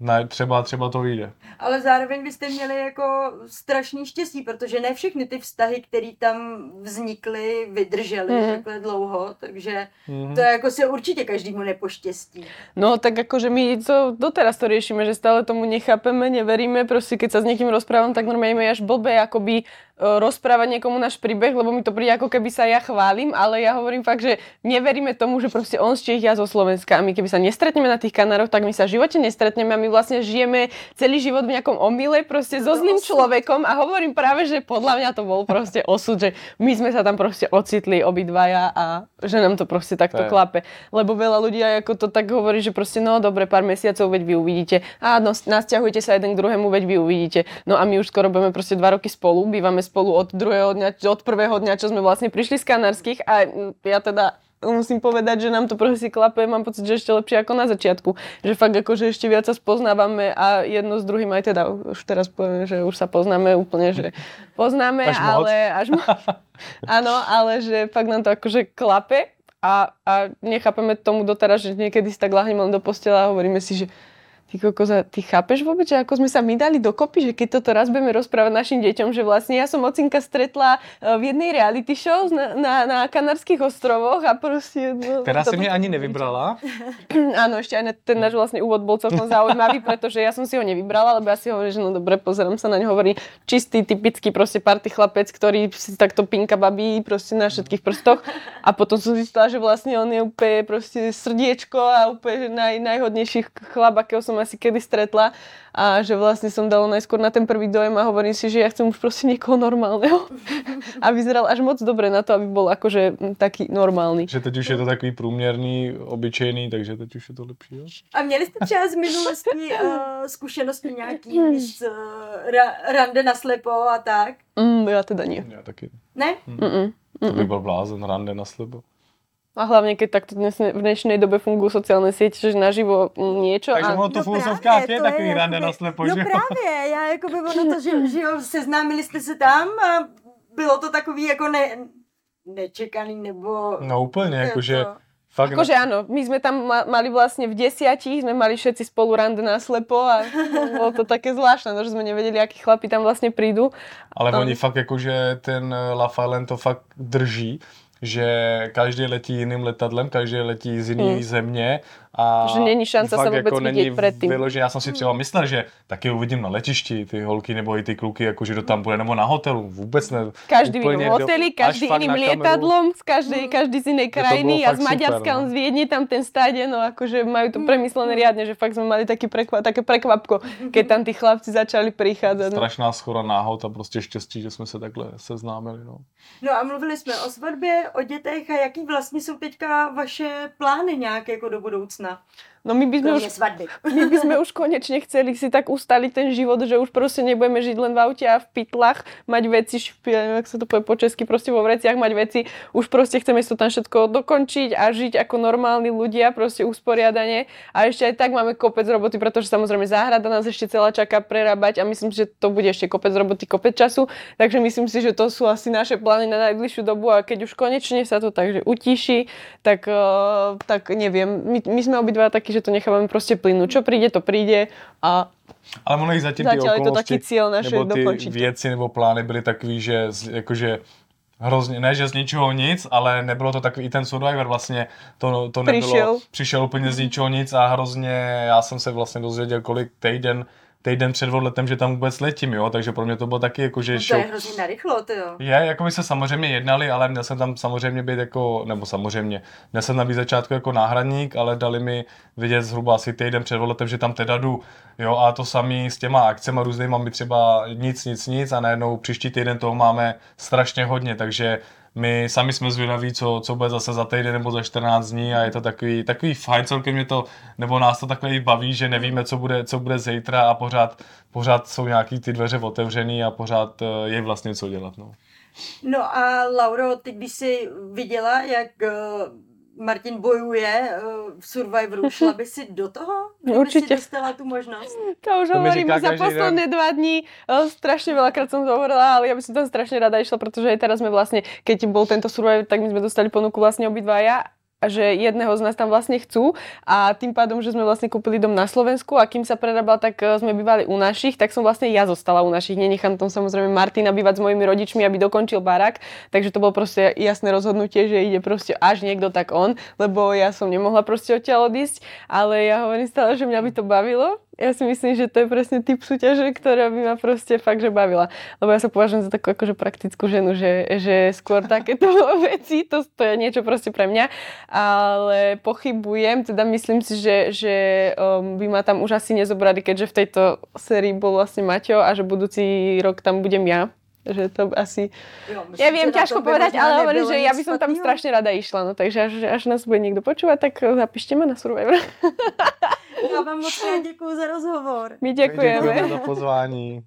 ne, třeba, třeba to vyjde. Ale zároveň byste měli jako strašný štěstí, protože ne všechny ty vztahy, které tam vznikly, vydržely mm. takhle dlouho, takže mm. to jako se určitě každému nepoštěstí. No tak akože my to doteraz to riešime, že stále tomu nechápeme, neveríme, prostě keď sa s niekým rozprávam, tak normálne až blbé akoby rozprávať niekomu náš príbeh, lebo mi to príde ako keby sa ja chválim, ale ja hovorím fakt, že neveríme tomu, že proste on z Čech, ja zo Slovenska a my keby sa nestretneme na tých Kanároch, tak my sa v živote nestretneme a my vlastne žijeme celý život v nejakom omyle proste so zlým človekom a hovorím práve, že podľa mňa to bol proste osud, že my sme sa tam proste ocitli obidvaja a že nám to proste takto klape. Lebo veľa ľudí aj ako to tak hovorí, že proste no dobre, pár mesiacov, veď vy uvidíte. A no, nasťahujte sa jeden k druhému, veď vy uvidíte. No a my už skoro budeme proste dva roky spolu, bývame spolu od druhého dňa, od prvého dňa, čo sme vlastne prišli z Kanárskych a ja teda musím povedať, že nám to proste klape, mám pocit, že ešte lepšie ako na začiatku. Že fakt ako, že ešte viac sa spoznávame a jedno s druhým aj teda, už teraz poviem, že už sa poznáme úplne, že poznáme, až ale moc. až mo- Áno, ale že fakt nám to akože klape a, a nechápeme tomu doteraz, že niekedy si tak lahneme len do postela a hovoríme si, že Ty kokos, ty chápeš vôbec, že ako sme sa my dali dokopy, že keď toto raz budeme rozprávať našim deťom, že vlastne ja som ocinka stretla e, v jednej reality show na, na, na Kanárských ostrovoch a proste... No, Teraz si mi ani nevybrala. Áno, ešte aj ten náš vlastný úvod bol celkom zaujímavý, pretože ja som si ho nevybrala, lebo ja si hovorím, že no dobre, pozerám sa na ňo, hovorí čistý, typický proste party chlapec, ktorý si takto pinka babí proste na všetkých prstoch a potom som zistila, že vlastne on je úplne proste srdiečko a úplne naj, najhodnejší chlap, akého som som asi kedy stretla a že vlastne som dala najskôr na ten prvý dojem a hovorím si, že ja chcem už proste niekoho normálneho. a vyzeral až moc dobre na to, aby bol akože taký normálny. Že teď už je to takový průměrný, obyčejný, takže teď už je to lepší. Jo? A měli jste třeba z minulosti uh, zkušenosti nějaký z uh, ra- rande na slepo a tak? Mm, já teda nie. Já taky. Ne? Mm-mm. To by byl blázen, rande na slepo. A hlavne, keď takto dnes, v dnešnej dobe fungujú sociálne siete, že naživo niečo. Takže ono to no v je takový rande na slepo, No právě, já jako by ono to, že, že jo, seznámili jste se tam a bylo to takový jako ne, nečekaný nebo... No úplně, jakože... Fakt akože na... áno, my sme tam mali vlastne v desiatich, sme mali všetci spolu rande na slepo a bolo to také zvláštne, no, že sme nevedeli, akí chlapi tam vlastne prídu. Ale um, oni fakt jakože ten La to fakt drží že každý letí jiným letadlem, každý letí z jiné hmm. země a že není šance se vůbec jako vidět předtým. Vyloženě, já jsem si třeba myslel, že taky uvidím na letišti ty holky nebo i ty kluky, jako že to tam bude, nebo na hotelu, vůbec ne. Každý v hoteli, každý jiným letadlom, z každý, hmm. každý z jiné krajiny a z Maďarska, no. on z Viedne, tam ten stáde, no akože majú to premyslené riadne, že fakt jsme mali taký prekva, také prekvapko, keď tam ty chlapci začali přicházet. No. Strašná schoda náhod a prostě štěstí, že jsme se takhle seznámili. No. no a mluvili jsme o svatbě, o dětech a jaký vlastně jsou teďka vaše plány nějaké jako do budoucna? ясно. No my by sme už, my by sme už konečne chceli si tak ustaliť ten život, že už proste nebudeme žiť len v aute a v pytlach, mať veci, neviem, ak sa to povie po česky, proste vo vreciach mať veci. Už proste chceme si to tam všetko dokončiť a žiť ako normálni ľudia, proste usporiadanie. A ešte aj tak máme kopec roboty, pretože samozrejme záhrada nás ešte celá čaká prerábať a myslím si, že to bude ešte kopec roboty, kopec času. Takže myslím si, že to sú asi naše plány na najbližšiu dobu a keď už konečne sa to takže utíši, tak, uh, tak neviem. My, my sme obidva takí, že to necháváme prostě plynout. Čo přijde, to přijde a ale ono i zatím ty okolnosti, to taky cíl naše nebo ty dokončit. věci nebo plány byly takový, že jakože hrozně, ne, že z ničeho nic, ale nebylo to takový, i ten Survivor vlastně, to, to nebylo, přišel. přišel úplně z ničeho nic a hrozně, já jsem se vlastně dozvěděl, kolik týden týden před odletem, že tam vůbec letím, jo, takže pro mě to bylo taky jako, že No to šok. je hrozně narychlo, ty jo. Je, jako my se samozřejmě jednali, ale měl jsem tam samozřejmě být jako, nebo samozřejmě, měl jsem tam být začátku jako náhradník, ale dali mi vidět zhruba asi týden před odletem, že tam teda jdu, jo, a to samý s těma akcemi různýma, my třeba nic, nic, nic a najednou příští týden toho máme strašně hodně, takže my sami jsme zvědaví, co, co bude zase za týden nebo za 14 dní a je to takový, takový fajn, celkem mě to, nebo nás to takhle i baví, že nevíme, co bude, co bude zítra a pořád, pořád jsou nějaký ty dveře otevřený a pořád eh, je vlastně co dělat. No. No a Lauro, ty když jsi viděla, jak uh, Martin bojuje uh, v Survivoru, šla by si do toho? Kdyby Určitě. si dostala tu možnost? To už To mi hovorím za posledné dva dní. O, Strašne veľakrát som to hovorila, ale ja by som tam strašne rada išla, pretože aj teraz sme vlastne, keď bol tento Survivor, tak my sme dostali ponuku vlastne obidvaja a že jedného z nás tam vlastne chcú a tým pádom, že sme vlastne kúpili dom na Slovensku a kým sa prerábal, tak e, sme bývali u našich, tak som vlastne ja zostala u našich. Nenechám tam samozrejme Martina bývať s mojimi rodičmi, aby dokončil barák, takže to bolo proste jasné rozhodnutie, že ide proste až niekto, tak on, lebo ja som nemohla proste odtiaľ odísť, ale ja hovorím stále, že mňa by to bavilo. Ja si myslím, že to je presne typ súťaže, ktorá by ma proste fakt, že bavila. Lebo ja sa považujem za takú akože praktickú ženu, že, že skôr takéto veci, to, to je niečo proste pre mňa. Ale pochybujem, teda myslím si, že, že um, by ma tam už asi nezobrali, keďže v tejto sérii bol vlastne Maťo a že budúci rok tam budem ja. Že to asi... Jo, myslím, Ja viem, ťažko povedať, ale hovorím, že ja by som tam strašne rada išla. No takže až, až nás bude niekto počúvať, tak zapíšte ma na Survivor. Já vám moc krát děkuju za rozhovor. My ďakujeme. Děkujeme za pozvání.